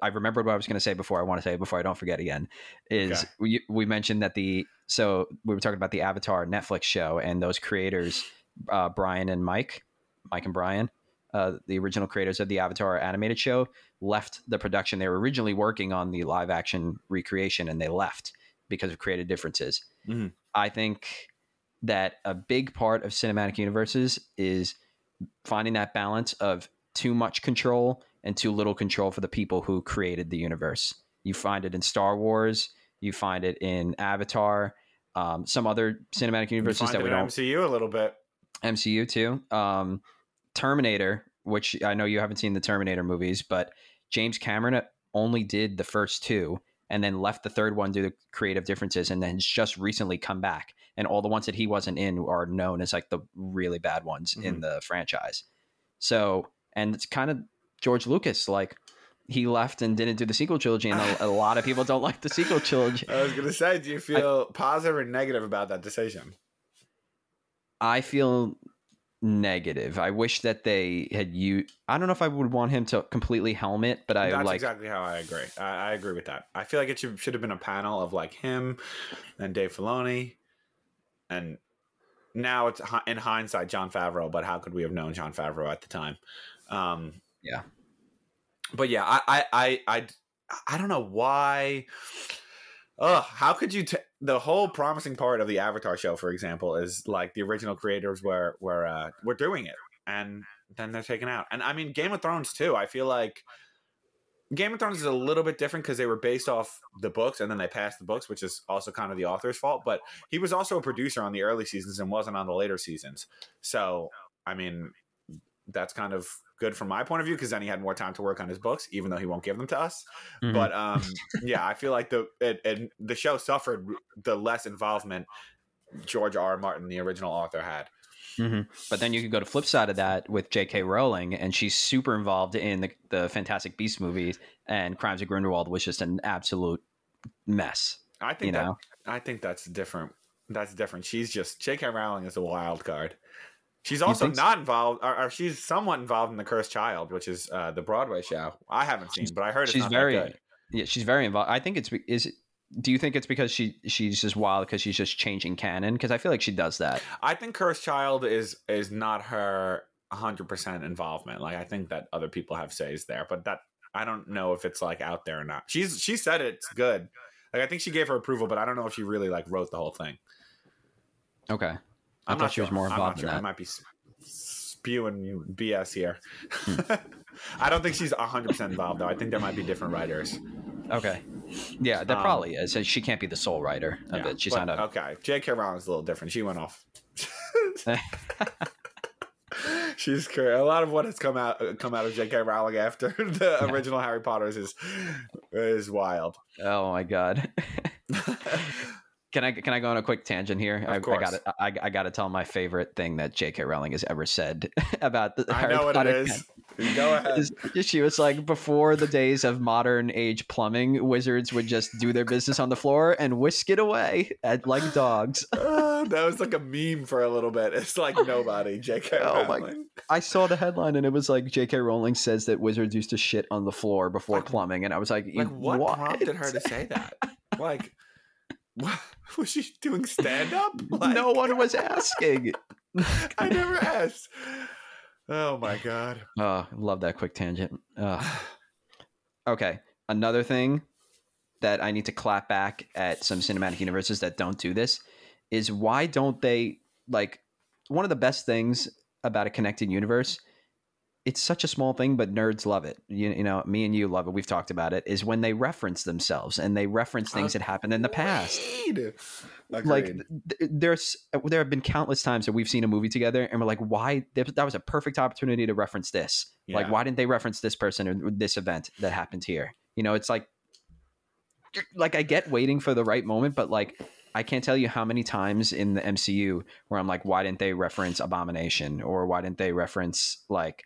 I remembered what I was going to say before. I want to say before I don't forget again. Is Okay. we we mentioned that the so we were talking about the Avatar Netflix show and those creators, uh, Brian and Mike, Mike and Brian, uh, the original creators of the Avatar animated show, left the production. They were originally working on the live action recreation and they left because of creative differences. Mhm. I think that a big part of cinematic universes is finding that balance of too much control and too little control for the people who created the universe. You find it in Star Wars, you find it in Avatar, um, some other cinematic universes that we don't MCU a little bit. MCU too. Um, Terminator, which I know you haven't seen the Terminator movies, but James Cameron only did the first two and then left the third one due to creative differences and then just recently come back. And all the ones that he wasn't in are known as like the really bad ones in mm-hmm. the franchise. So, and it's kind of George Lucas, like he left and didn't do the sequel trilogy, and a, a lot of people don't like the sequel trilogy. I was gonna say, do you feel positive or negative about that decision? I feel negative. I wish that they had you. I don't know if I would want him to completely helmet, but I That's like. exactly how I agree. I, I agree with that. I feel like it should should have been a panel of like him and Dave Filoni, and now it's in hindsight Jon Favreau. But how could we have known Jon Favreau at the time? Um, Yeah. But yeah, I I I I, I don't know why. Ugh, how could you? T- the whole promising part of the Avatar show, for example, is like the original creators were were uh, were doing it, and then they're taken out. And I mean, Game of Thrones too. I feel like Game of Thrones is a little bit different because they were based off the books, and then they passed the books, which is also kind of the author's fault. But he was also a producer on the early seasons and wasn't on the later seasons. So I mean, that's kind of good from my point of view because then he had more time to work on his books, even though he won't give them to us. Mhm. But um, yeah, I feel like the it, it, the show suffered the less involvement George R. R. Martin, the original author, had. Mhm. But then you could go to flip side of that with J.K. Rowling, and she's super involved in the, the Fantastic Beast movies, and Crimes of Grindelwald was just an absolute mess. I think You that know, I think that's different. That's different. She's just J.K. Rowling is a wild card. She's also so? not involved, or, or she's somewhat involved in the Cursed Child, which is uh, the Broadway show. I haven't seen, but I heard it's she's not very yeah, she's very involved. I think it's is. It, do you think it's because she she's just wild because she's just changing canon? Because I feel like she does that. I think Cursed Child is is not her 100% involvement. Like I think that other people have says there, but that I don't know if it's like out there or not. She's she said it's good. Like I think she gave her approval, but I don't know if she really like wrote the whole thing. Okay. I I'm thought not she was more involved not in sure. I might be spewing BS here. Hmm. I don't think she's 100% involved though. I think there might be different writers. Okay. Yeah, there Um, probably is. She can't be the sole writer of Yeah, it. She's but- not a. Okay, J.K. Rowling's a little different. She went off. She's cur- a lot of what has come out come out of J.K. Rowling after the Yeah. original Harry Potter's is is wild. Oh my god. Can I can I go on a quick tangent here? Of I, I course. got to I, I got to tell my favorite thing that J.K. Rowling has ever said about the I Harry know what Potter it is. Go ahead. she was like, before the days of modern age plumbing, wizards would just do their business on the floor and whisk it away at, like dogs. Uh, that was like a meme for a little bit. It's like nobody. J.K. Oh my- Rowling. I saw the headline and it was like J.K. Rowling says that wizards used to shit on the floor before plumbing, and I was like, Like what, what? prompted her to say that? Like, what, was she doing stand up? Like, no one was asking. I never asked. Oh my god. Oh, love that quick tangent. Ugh. Okay, another thing that I need to clap back at some cinematic universes that don't do this is why don't they like one of the best things about a connected universe it's such a small thing but nerds love it. You, you know me and you love it. We've talked about it is when they reference themselves and they reference things that happened in the past. Agreed. like th- there's there have been countless times that we've seen a movie together and we're like why that that was a perfect opportunity to reference this. Like why didn't they reference this person or this event that happened here? You know it's like like i get waiting for the right moment but like i can't tell you how many times in the mcu where i'm like why didn't they reference abomination? or why didn't they reference like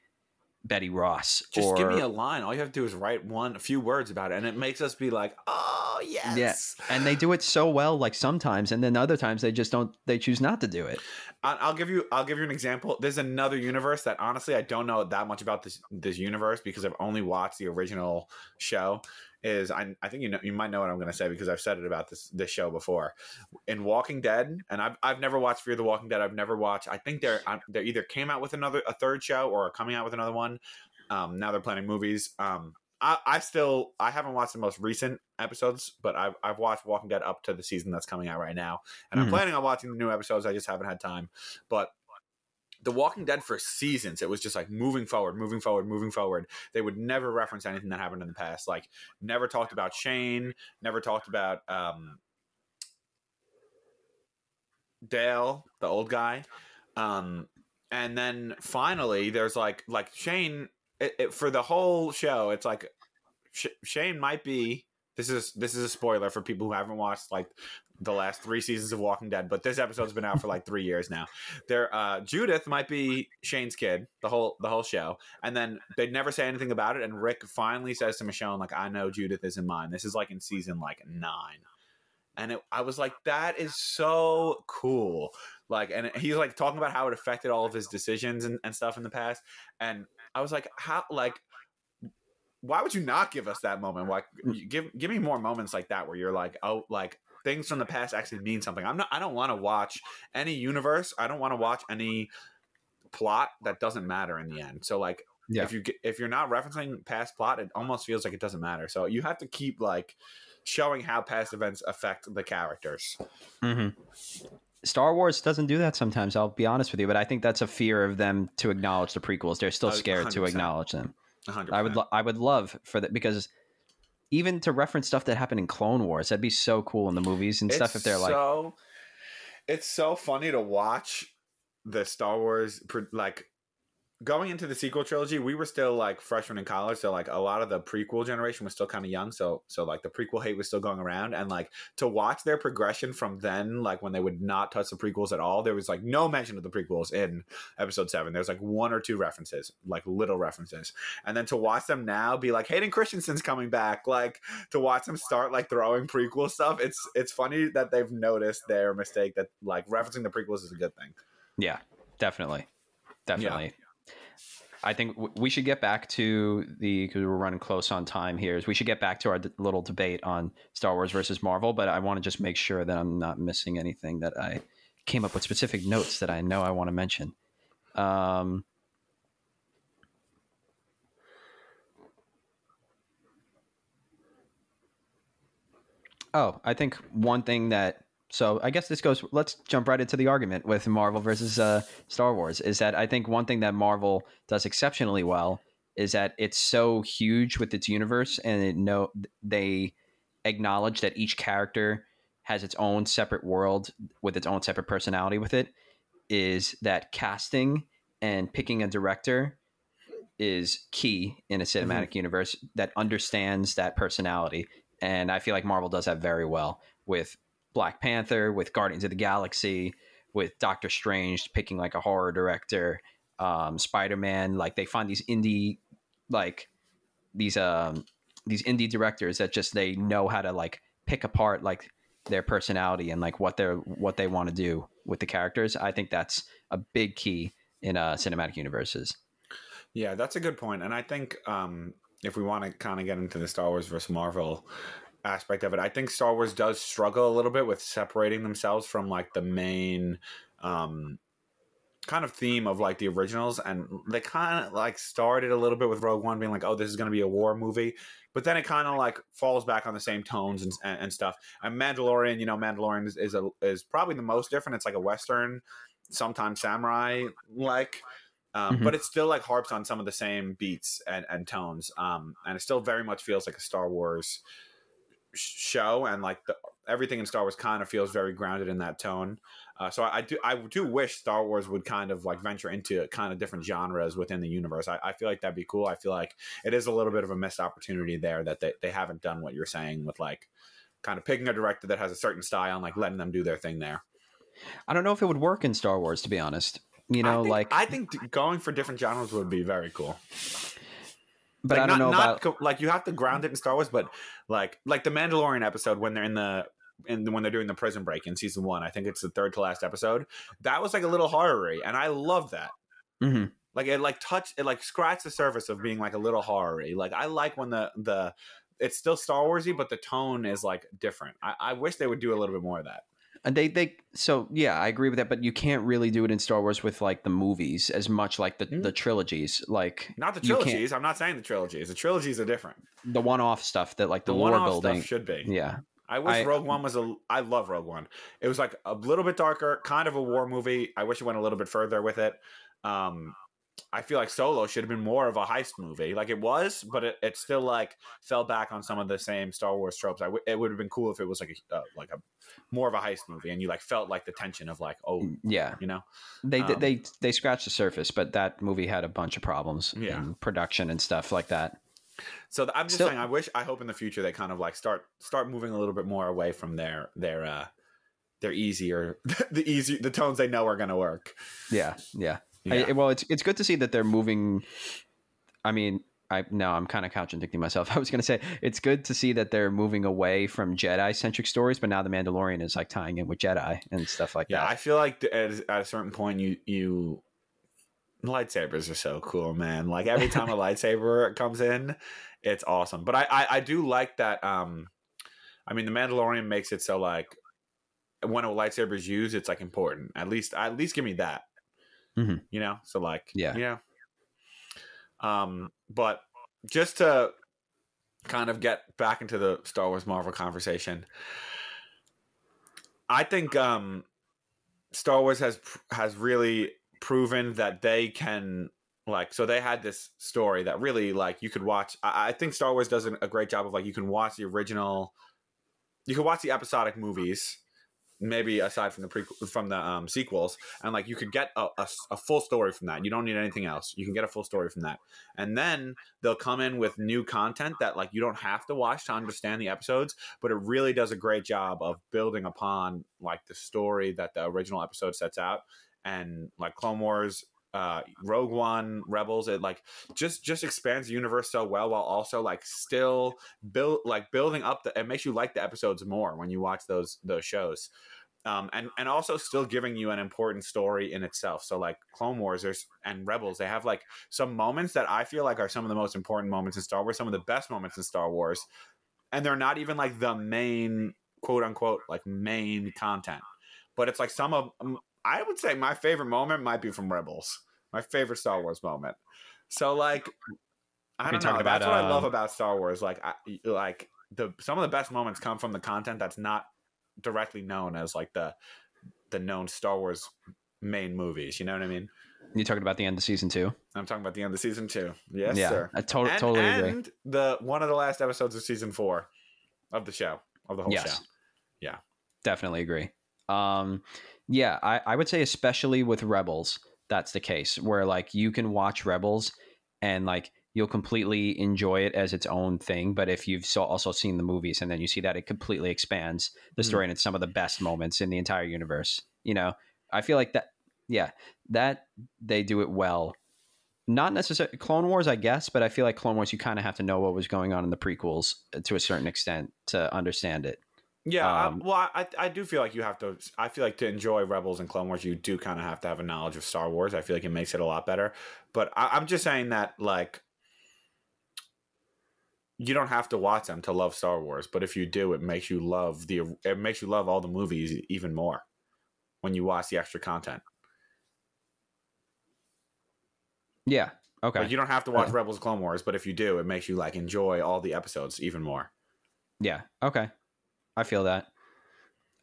betty ross Just or give me a line. All you have to do is write one, a few words about it, and it makes us be like, "Oh yes." and they do it so well like sometimes and then other times they just don't they choose not to do it I'll give you. I'll give you an example. There's another universe that honestly I don't know that much about this this universe because I've only watched the original show. Is I, I think you know you might know what I'm going to say because I've said it about this this show before. In Walking Dead, and I've I've never watched Fear the Walking Dead. I've never watched. I think they're uh, they either came out with another a third show or are coming out with another one. Um, now they're planning movies. Um, I, I still I haven't watched the most recent episodes, but I've I've watched Walking Dead up to the season that's coming out right now, and I'm Mhm. planning on watching the new episodes. I just haven't had time. But The Walking Dead for seasons, it was just like moving forward, moving forward, moving forward. They would never reference anything that happened in the past. Like never talked about Shane, never talked about um, Dale, the old guy. Um, and then finally, there's like like Shane it, it, for the whole show. It's like Sh- Shane might be. This is this is a spoiler for people who haven't watched like the last three seasons of Walking Dead, but this episode's been out for like three years now. There, uh, Judith might be Shane's kid the whole the whole show, and then they never say anything about it. And Rick finally says to Michonne, "Like I know Judith isn't mine." This is like in season like nine, and it, I was like, "That is so cool!" Like, and he's like talking about how it affected all of his decisions and, and stuff in the past, and I was like, "How like." Why would you not give us that moment? Like, give give me more moments like that where you're like, oh, like things from the past actually mean something. I'm not. I don't want to watch any universe. I don't want to watch any plot that doesn't matter in the end. So like, Yeah. if you if you're not referencing past plot, it almost feels like it doesn't matter. So you have to keep like showing how past events affect the characters. hmm Star Wars doesn't do that sometimes. I'll be honest with you, but I think that's a fear of them to acknowledge the prequels. They're still Uh, scared to 100%. acknowledge them. 100%. I would, lo- I would love for that because even to reference stuff that happened in Clone Wars, that'd be so cool in the movies and stuff. If they're like, so, it's so funny to watch the Star Wars like going into the sequel trilogy. We were still like freshmen in college, so like a lot of the prequel generation was still kind of young. So so like the prequel hate was still going around, and like to watch their progression from then, like when they would not touch the prequels at all, there was like no mention of the prequels in Episode Seven. There's like one or two references, like little references, and then to watch them now be like Hayden Christensen's coming back, like to watch them start like throwing prequel stuff. It's it's funny that they've noticed their mistake that like referencing the prequels is a good thing. yeah, definitely, definitely. I think we should get back to the because we're running close on time here. Is we should get back to our d- little debate on Star Wars versus Marvel, but I want to just make sure that I'm not missing anything that I came up with specific notes that I know I want to mention. Um, oh, I think one thing that so I guess this goes. Let's jump right into the argument with Marvel versus uh, Star Wars. Is that I think one thing that Marvel does exceptionally well is that it's so huge with its universe, and it know they acknowledge that each character has its own separate world with its own separate personality. With it, is that casting and picking a director is key in a cinematic universe that understands that personality. And I feel like Marvel does that very well with Black Panther, with Guardians of the Galaxy, with Doctor Strange picking like a horror director, um, Spider Man. Like they find these indie, like these um these indie directors that just they know how to like pick apart like their personality and like what they're what they want to do with the characters. I think that's a big key in uh, cinematic universes. Yeah, that's a good. And I think um, if we want to kind of get into the Star Wars versus Marvel aspect of it, I think Star Wars does struggle a little bit with separating themselves from like the main um, kind of theme of like the originals, and they kind of like started a little bit with Rogue One being like, oh, this is going to be a war movie, but then it kind of like falls back on the same tones and, and, and stuff. And Mandalorian, you know, Mandalorian is is, a, is probably the most different. It's like a western, sometimes samurai like. Um, Mhm. But it still like harps on some of the same beats and, and tones, um, and it still very much feels like a Star Wars show, and like the, everything in Star Wars kind of feels very grounded in that tone. Uh, so I, I do I do wish Star Wars would kind of like venture into kind of different genres within the universe. I, I feel like that'd be cool. I feel like it is a little bit of a missed opportunity there that they, they haven't done what you're saying with like kind of picking a director that has a certain style and like letting them do their thing there. I don't know if it would work in Star Wars, to be honest. You know, I think, like, I think going for different genres would be very cool. But Like, I don't not, know not about. co- like you have to ground it in Star Wars, but like like the Mandalorian episode when they're in the in when they're doing the prison break in season one. I think it's the third to last episode. That was like a little horror-y, and I love that. Mhm. Like it like touch it like scratched the surface of being like a little horror-y. Like I like when the the it's still Star Warsy, but the tone is like different. I, I wish they would do a little bit more of that. And they they so yeah, I agree with that, but you can't really do it in Star Wars with like the movies as much like the, Mm. the trilogies, like Not the trilogies. I'm not saying the trilogies. The trilogies are different. the one off stuff that like the, The lore building. stuff should be. yeah. I wish I- Rogue One was a. I love Rogue One. It was like a little bit darker, kind of a war movie. I wish it went a little bit further with it. Um, I feel like Solo should have been more of a heist movie, like it was, but it, it still like fell back on some of the same Star Wars tropes. I w- it would have been cool if it was like a uh, like a more of a heist movie, and you like felt like the tension of like, oh, Yeah. you know, They Um, they they scratched the surface, but that movie had a bunch of problems Yeah. in production and stuff like that. So th- I'm just Still- saying, I wish, I hope in the future they kind of like start start moving a little bit more away from their their uh their easier the easy the tones they know are going to work. Yeah, yeah. Yeah. I, well, it's it's good to see that they're moving. I mean, I no, I'm kind of contradicting myself. I was going to say it's good to see that they're moving away from Jedi centric stories, but now the Mandalorian is like tying in with Jedi and stuff like that. yeah, I feel like at, at a certain point you you lightsabers are so cool, man. Like every time a lightsaber comes in, it's awesome. But I, I I do like that. Um, I mean, the Mandalorian makes it so like when a lightsaber is used, it's like important. At least at least give me that. Mhm. You know, so like Yeah. yeah. Um, but just to kind of get back into the Star Wars Marvel conversation, I think um, Star Wars has has really proven that they can like so they had this story that really like you could watch I, I think Star Wars does a great job of like you can watch the original you can watch the episodic movies maybe aside from the pre from the um, sequels and like you could get a, a, a full story from that. You don't need anything else. You can get a full story from that. And then they'll come in with new content that like you don't have to watch to understand the episodes but it really does a great job of building upon like the story that the original episode sets out. And like clone wars uh rogue one rebels it like just just expands the universe so well while also like still build like building up the it makes you like the episodes more when you watch those those shows um, and and also still giving you an important story in itself. So like Clone Wars, there's and Rebels, they have like some moments that I feel like are some of the most important moments in Star Wars, some of the best moments in Star Wars, and they're not even like the main quote unquote like main content, but it's like some of um, I would say my favorite moment might be from Rebels, my favorite Star Wars moment. So like I don't know. That's about, what I love um, about Star Wars. Like I like the some of the best moments come from the content that's not directly known as like the the known Star Wars main movies. You know what I mean? You talking about the end of season two? I'm talking about the end of season two. Yes, yeah, sir. I to- and, totally agree. and the one of the last episodes of season four of the show of the whole Yes. show. Yeah. definitely agree. Um, yeah, I, I would say especially with Rebels, that's the case where like you can watch Rebels and like you'll completely enjoy it as its own thing. But if you've so also seen the movies and then you see that it completely expands the Mhm. story and it's some of the best moments in the entire universe. You know, I feel like that. Yeah, that they do it well. Not necessarily Clone Wars, I guess, but I feel like Clone Wars, you kind of have to know what was going on in the prequels to a certain extent to understand it. Yeah, I- Um, well, I I do feel like you have to. I feel like to enjoy Rebels and Clone Wars, you do kind of have to have a knowledge of Star Wars. I feel like it makes it a lot better. But I, I'm just saying that like you don't have to watch them to love Star Wars. But if you do, it makes you love the. It makes you love all the movies even more when you watch the extra content. Yeah. Okay. Like you don't have to watch Uh. Rebels Clone Wars, but if you do, it makes you like enjoy all the episodes even more. Yeah. Okay. I feel that.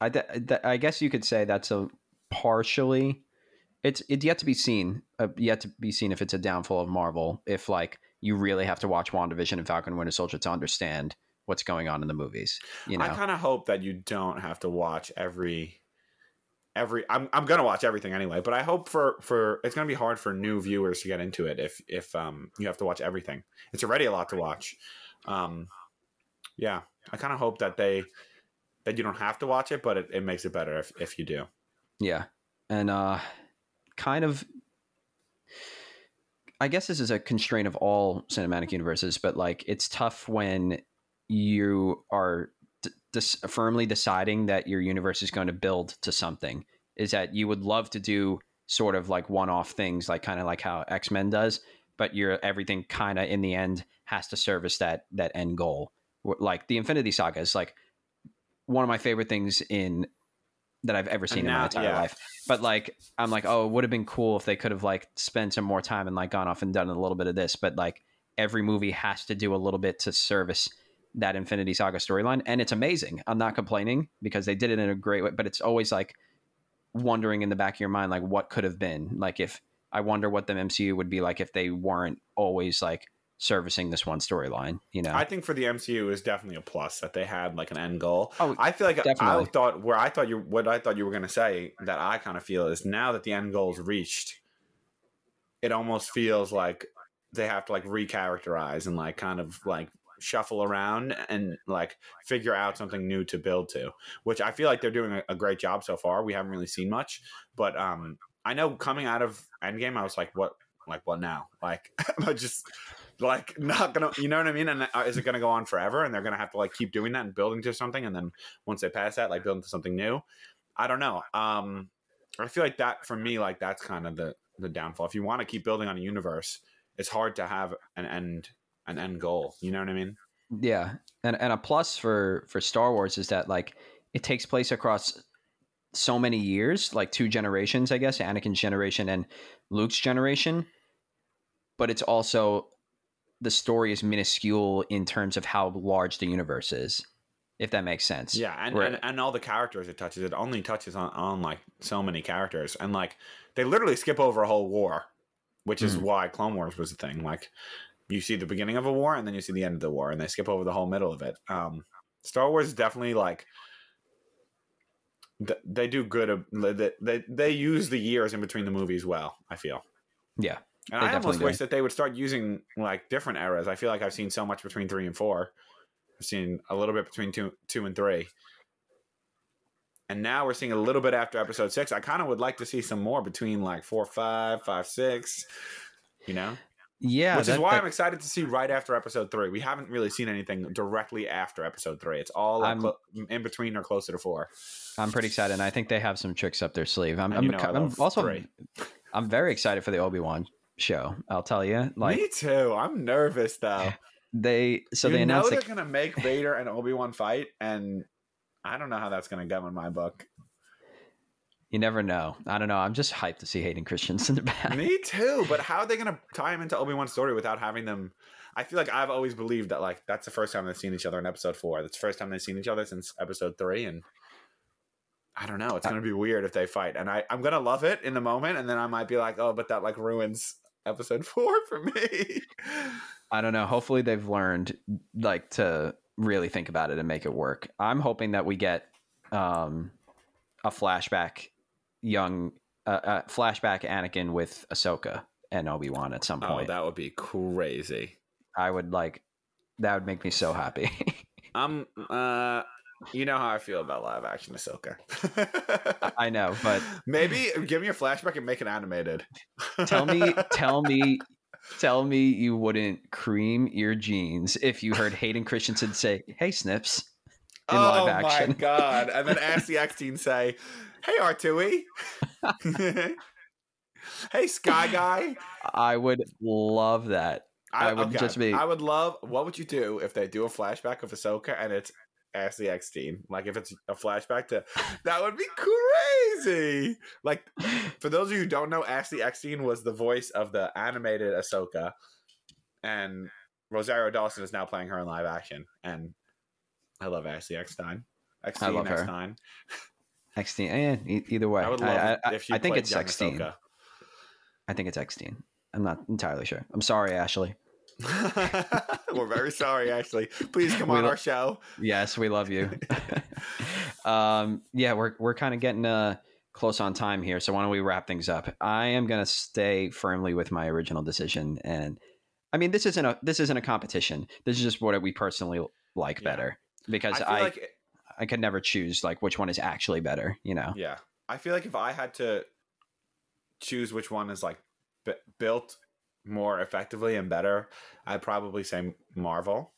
I th- th- I guess you could say that's a partially. It's it's yet to be seen. Uh, yet to be seen if it's a downfall of Marvel. If like you really have to watch WandaVision and Falcon Winter Soldier to understand what's going on in the movies. You know. I kind of hope that you don't have to watch every every I'm I'm going to watch everything anyway, but I hope for for it's going to be hard for new viewers to get into it if if um you have to watch everything. It's already a lot to watch. Um yeah, I kind of hope that they that you don't have to watch it, but it, it makes it better if if you do. Yeah. And uh kind of I guess this is a constraint of all cinematic universes, but like it's tough when you are d- firmly deciding that your universe is going to build to something. Is that you would love to do sort of like one-off things, like kind of like how X Men does, but your everything kind of in the end has to service that that end goal. Like the Infinity Saga is like one of my favorite things in that I've ever seen in my entire yeah. life. But like, I'm like, oh, it would have been cool if they could have like spent some more time and like gone off and done a little bit of this. But like, every movie has to do a little bit to service that Infinity Saga storyline, and it's amazing. I'm not complaining because they did it in a great way. But it's always like wondering in the back of your mind, like, what could have been. Like, if I wonder what the MCU would be like if they weren't always like servicing this one storyline. You know? I think for the MCU is definitely a plus that they had like an end goal. Oh, I feel like I thought where I thought you what I thought you were going to say that I kind of feel is now that the end goal is reached, it almost feels like they have to like recharacterize and like kind of like shuffle around and like figure out something new to build to, which I feel like they're doing a, a great job so far. We haven't really seen much, but um, I know coming out of Endgame, I was like, what, like what now? Like, I just like not gonna, you know what I mean? And uh, is it gonna go on forever? And they're gonna have to like keep doing that and building to something, and then once they pass that, like building to something new. I don't know. Um, I feel like that for me, like that's kind of the the downfall. If you want to keep building on a universe, it's hard to have an end an end goal. You know what I mean? Yeah, and and a plus for for Star Wars is that like it takes place across so many years, like two generations, I guess, Anakin's generation and Luke's generation. But it's also the story is minuscule in terms of how large the universe is, if that makes sense. Yeah, and, Where- and and all the characters it touches, it only touches on on like so many characters, and like they literally skip over a whole war, which is Mhm. why Clone Wars was a thing. Like you see the beginning of a war, and then you see the end of the war, and they skip over the whole middle of it. Um, Star Wars is definitely like they do good. They, they they use the years in between the movies well. I feel. Yeah, And I almost definitely wish that they would start using like different eras. I feel like I've seen so much between three and four. I've seen a little bit between two two and three. And now we're seeing a little bit after episode six. I kind of would like to see some more between like four, five, five, six. You know, yeah. which is why that- I'm excited to see right after episode three. We haven't really seen anything directly after episode three. It's all in between or closer to four. I'm pretty excited, and I think they have some tricks up their sleeve. I'm, I'm, you know I'm also. I'm very excited for the Obi Wan show. I'll tell you, like Me too. I'm nervous though. they so you they know announced they're like, gonna make Vader and Obi Wan fight, and I don't know how that's gonna go in my book. you never know. I don't know. I'm just hyped to see Hayden Christensen back. Me too, but how are they gonna tie him into Obi Wan's story without having them? I feel like I've always believed that like that's the first time they've seen each other in episode four. That's the first time they've seen each other since episode three, and I don't know. It's gonna be weird if they fight, and I I'm gonna love it in the moment, and then I might be like, oh, but that like ruins episode four for me. I don't know. Hopefully they've learned like to really think about it and make it work. I'm hoping that we get um a flashback young uh, uh flashback Anakin with Ahsoka and Obi-Wan at some oh, point. that would be crazy. I would like that would make me so happy. I'm uh you know how I feel about live action Ahsoka. I know, but maybe give me a flashback and make it animated. tell me tell me tell me you wouldn't cream your jeans if you heard Hayden Christensen say, "Hey Snips." in oh live action. my god! And then Ashley Eckstein say, "Hey R2E, hey Sky Guy." I would love that. I would just be- I would love. What would you do if they do a flashback of Ahsoka and it's Ashley Eckstein. Like if it's a flashback to that would be crazy. Like for those of you who don't know, Ashley Eckstein was the voice of the animated Ahsoka, and Rosario Dawson is now playing her in live action. And I love Ashley Eckstein. Eckstein, love her. Eckstein. Eckstein. Eh, e- either way, I would love I, if she I think it's young Eckstein. Ahsoka. I think it's Eckstein. I'm not entirely sure. I'm sorry, Ashley. We're very sorry, actually. Please come We on lo- our show. Yes, we love you. um, yeah, we're we're kind of getting uh, close on time here, so why don't we wrap things up? I am gonna stay firmly with my original decision, and I mean this isn't a this isn't a competition. This is just what we personally like Yeah. better because I I like I could never choose like which one is actually better. You know? Yeah, I feel like if I had to choose which one is like b- built more effectively and better, I'd probably say Marvel.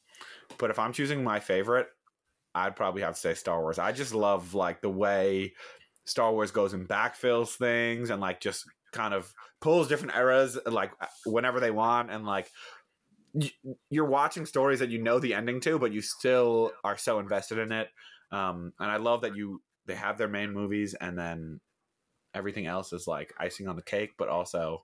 But if I'm choosing my favorite, I'd probably have to say Star Wars. I just love like the way Star Wars goes and backfills things and like just kind of pulls different eras like whenever they want and like you're watching stories that you know the ending to, but you still are so invested in it. Um, and I love that you they have their main movies and then everything else is like icing on the cake, but also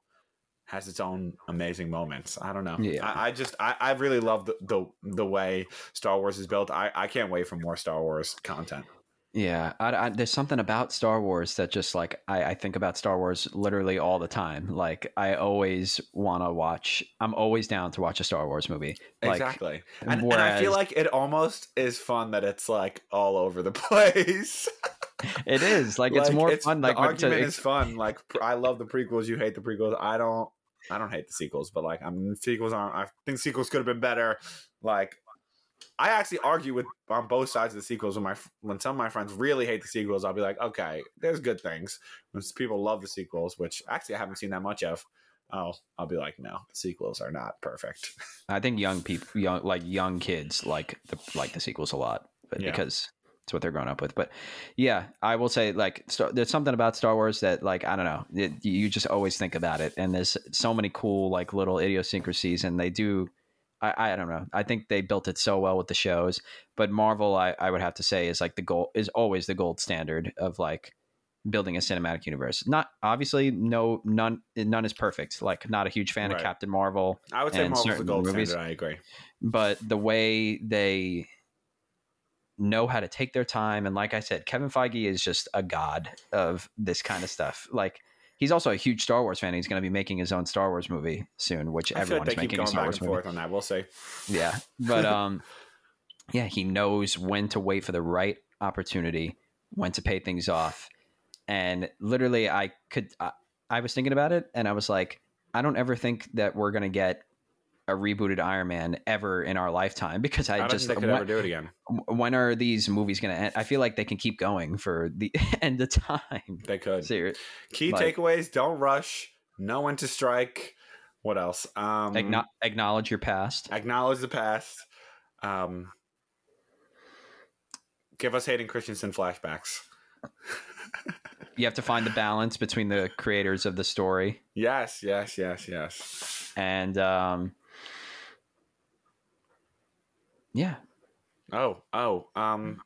has its own amazing moments. I don't know. Yeah. I, I just I, I really love the, the the way Star Wars is built. I, I can't wait for more Star Wars content. Yeah, I, I, there's something about Star Wars that just like I, I think about Star Wars literally all the time. Like I always want to watch. I'm always down to watch a Star Wars movie. Like, exactly. And, and I feel like it almost is fun that it's like all over the place. it is like, it's more fun. Like the argument to, is fun. Like I love the prequels. You hate the prequels. I don't. I don't hate the sequels, but like I'm sequels aren't. I think sequels could have been better. Like I actually argue with on both sides of the sequels. When my when some of my friends really hate the sequels, I'll be like, okay, there's good things. When people love the sequels, which actually I haven't seen that much of, oh, I'll be like, no, the sequels are not perfect. I think young people, young like young kids, like the like the sequels a lot, but Yeah. because it's what they're growing up with. But yeah, I will say like Star, there's something about Star Wars that like I don't know, it, you just always think about it, and there's so many cool like little idiosyncrasies, and they do. I, I don't know. I think they built it so well with the shows, but Marvel, I, I would have to say, is like the goal is always the gold standard of like building a cinematic universe. Not obviously, no, none, none is perfect. Like, not a huge fan Right. of Captain Marvel I would say Marvel's the gold movies. standard. I agree. but the way they know how to take their time and like i said kevin feige is just a god of this kind of stuff like he's also a huge star wars fan he's going to be making his own star wars movie soon which I feel like everyone's making a star back wars and movie on that. We'll see. yeah but um yeah he knows when to wait for the right opportunity when to pay things off and literally i could I, I was thinking about it and i was like i don't ever think that we're going to get a rebooted iron man ever in our lifetime because i, I, just think they could when- ever do it again. when are these movies going to end? I feel like they can keep going for the end of time. They could. Serious. Key Like- takeaways: Don't rush. Know when to strike. What else? Um, Acknow- acknowledge your past. acknowledge the past. Um, give us Hayden Christensen flashbacks. You have to find the balance between the creators of the story Yes, yes, yes, yes. and um, yeah, Oh, oh. Um,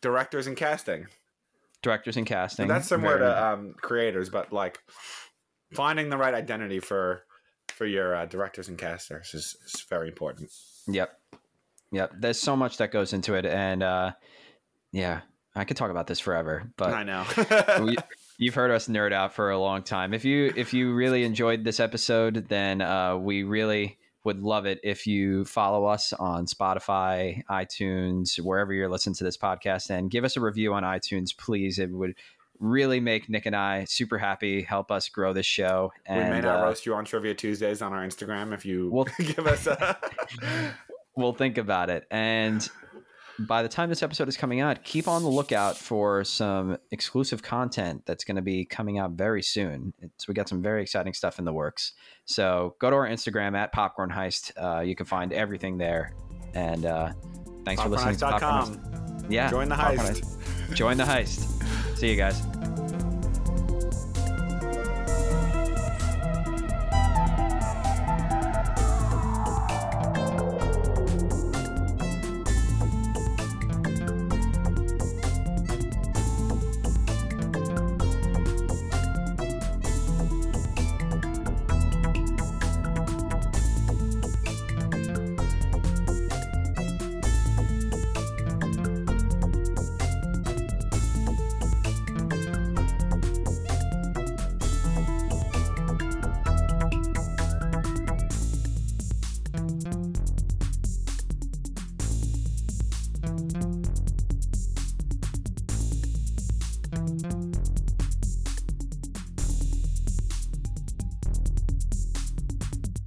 directors and casting. directors and casting. that's similar Very- to um, creators, but like finding the right identity for for your uh, directors and casters is, is very important. Yep. Yep. There's so much that goes into it, and uh, yeah, I could talk about this forever, but I know. we, you've heard us nerd out for a long time. If you if you really enjoyed this episode, then uh, we really would love it if you follow us on Spotify, iTunes, wherever you're listening to this podcast, and give us a review on iTunes, please. It would really make Nick and I super happy, help us grow this show. And we may not uh, roast you on Trivia Tuesdays on our Instagram if you will give us a. we'll think about it. And by the time this episode is coming out, keep on the lookout for some exclusive content that's going to be coming out very soon. It's, we got some very exciting stuff in the works. So go to our Instagram at Popcorn Heist. Uh, you can find everything there. And uh, thanks for listening to Popcorn Heist. Yeah, Join the heist. Join the heist. See you guys.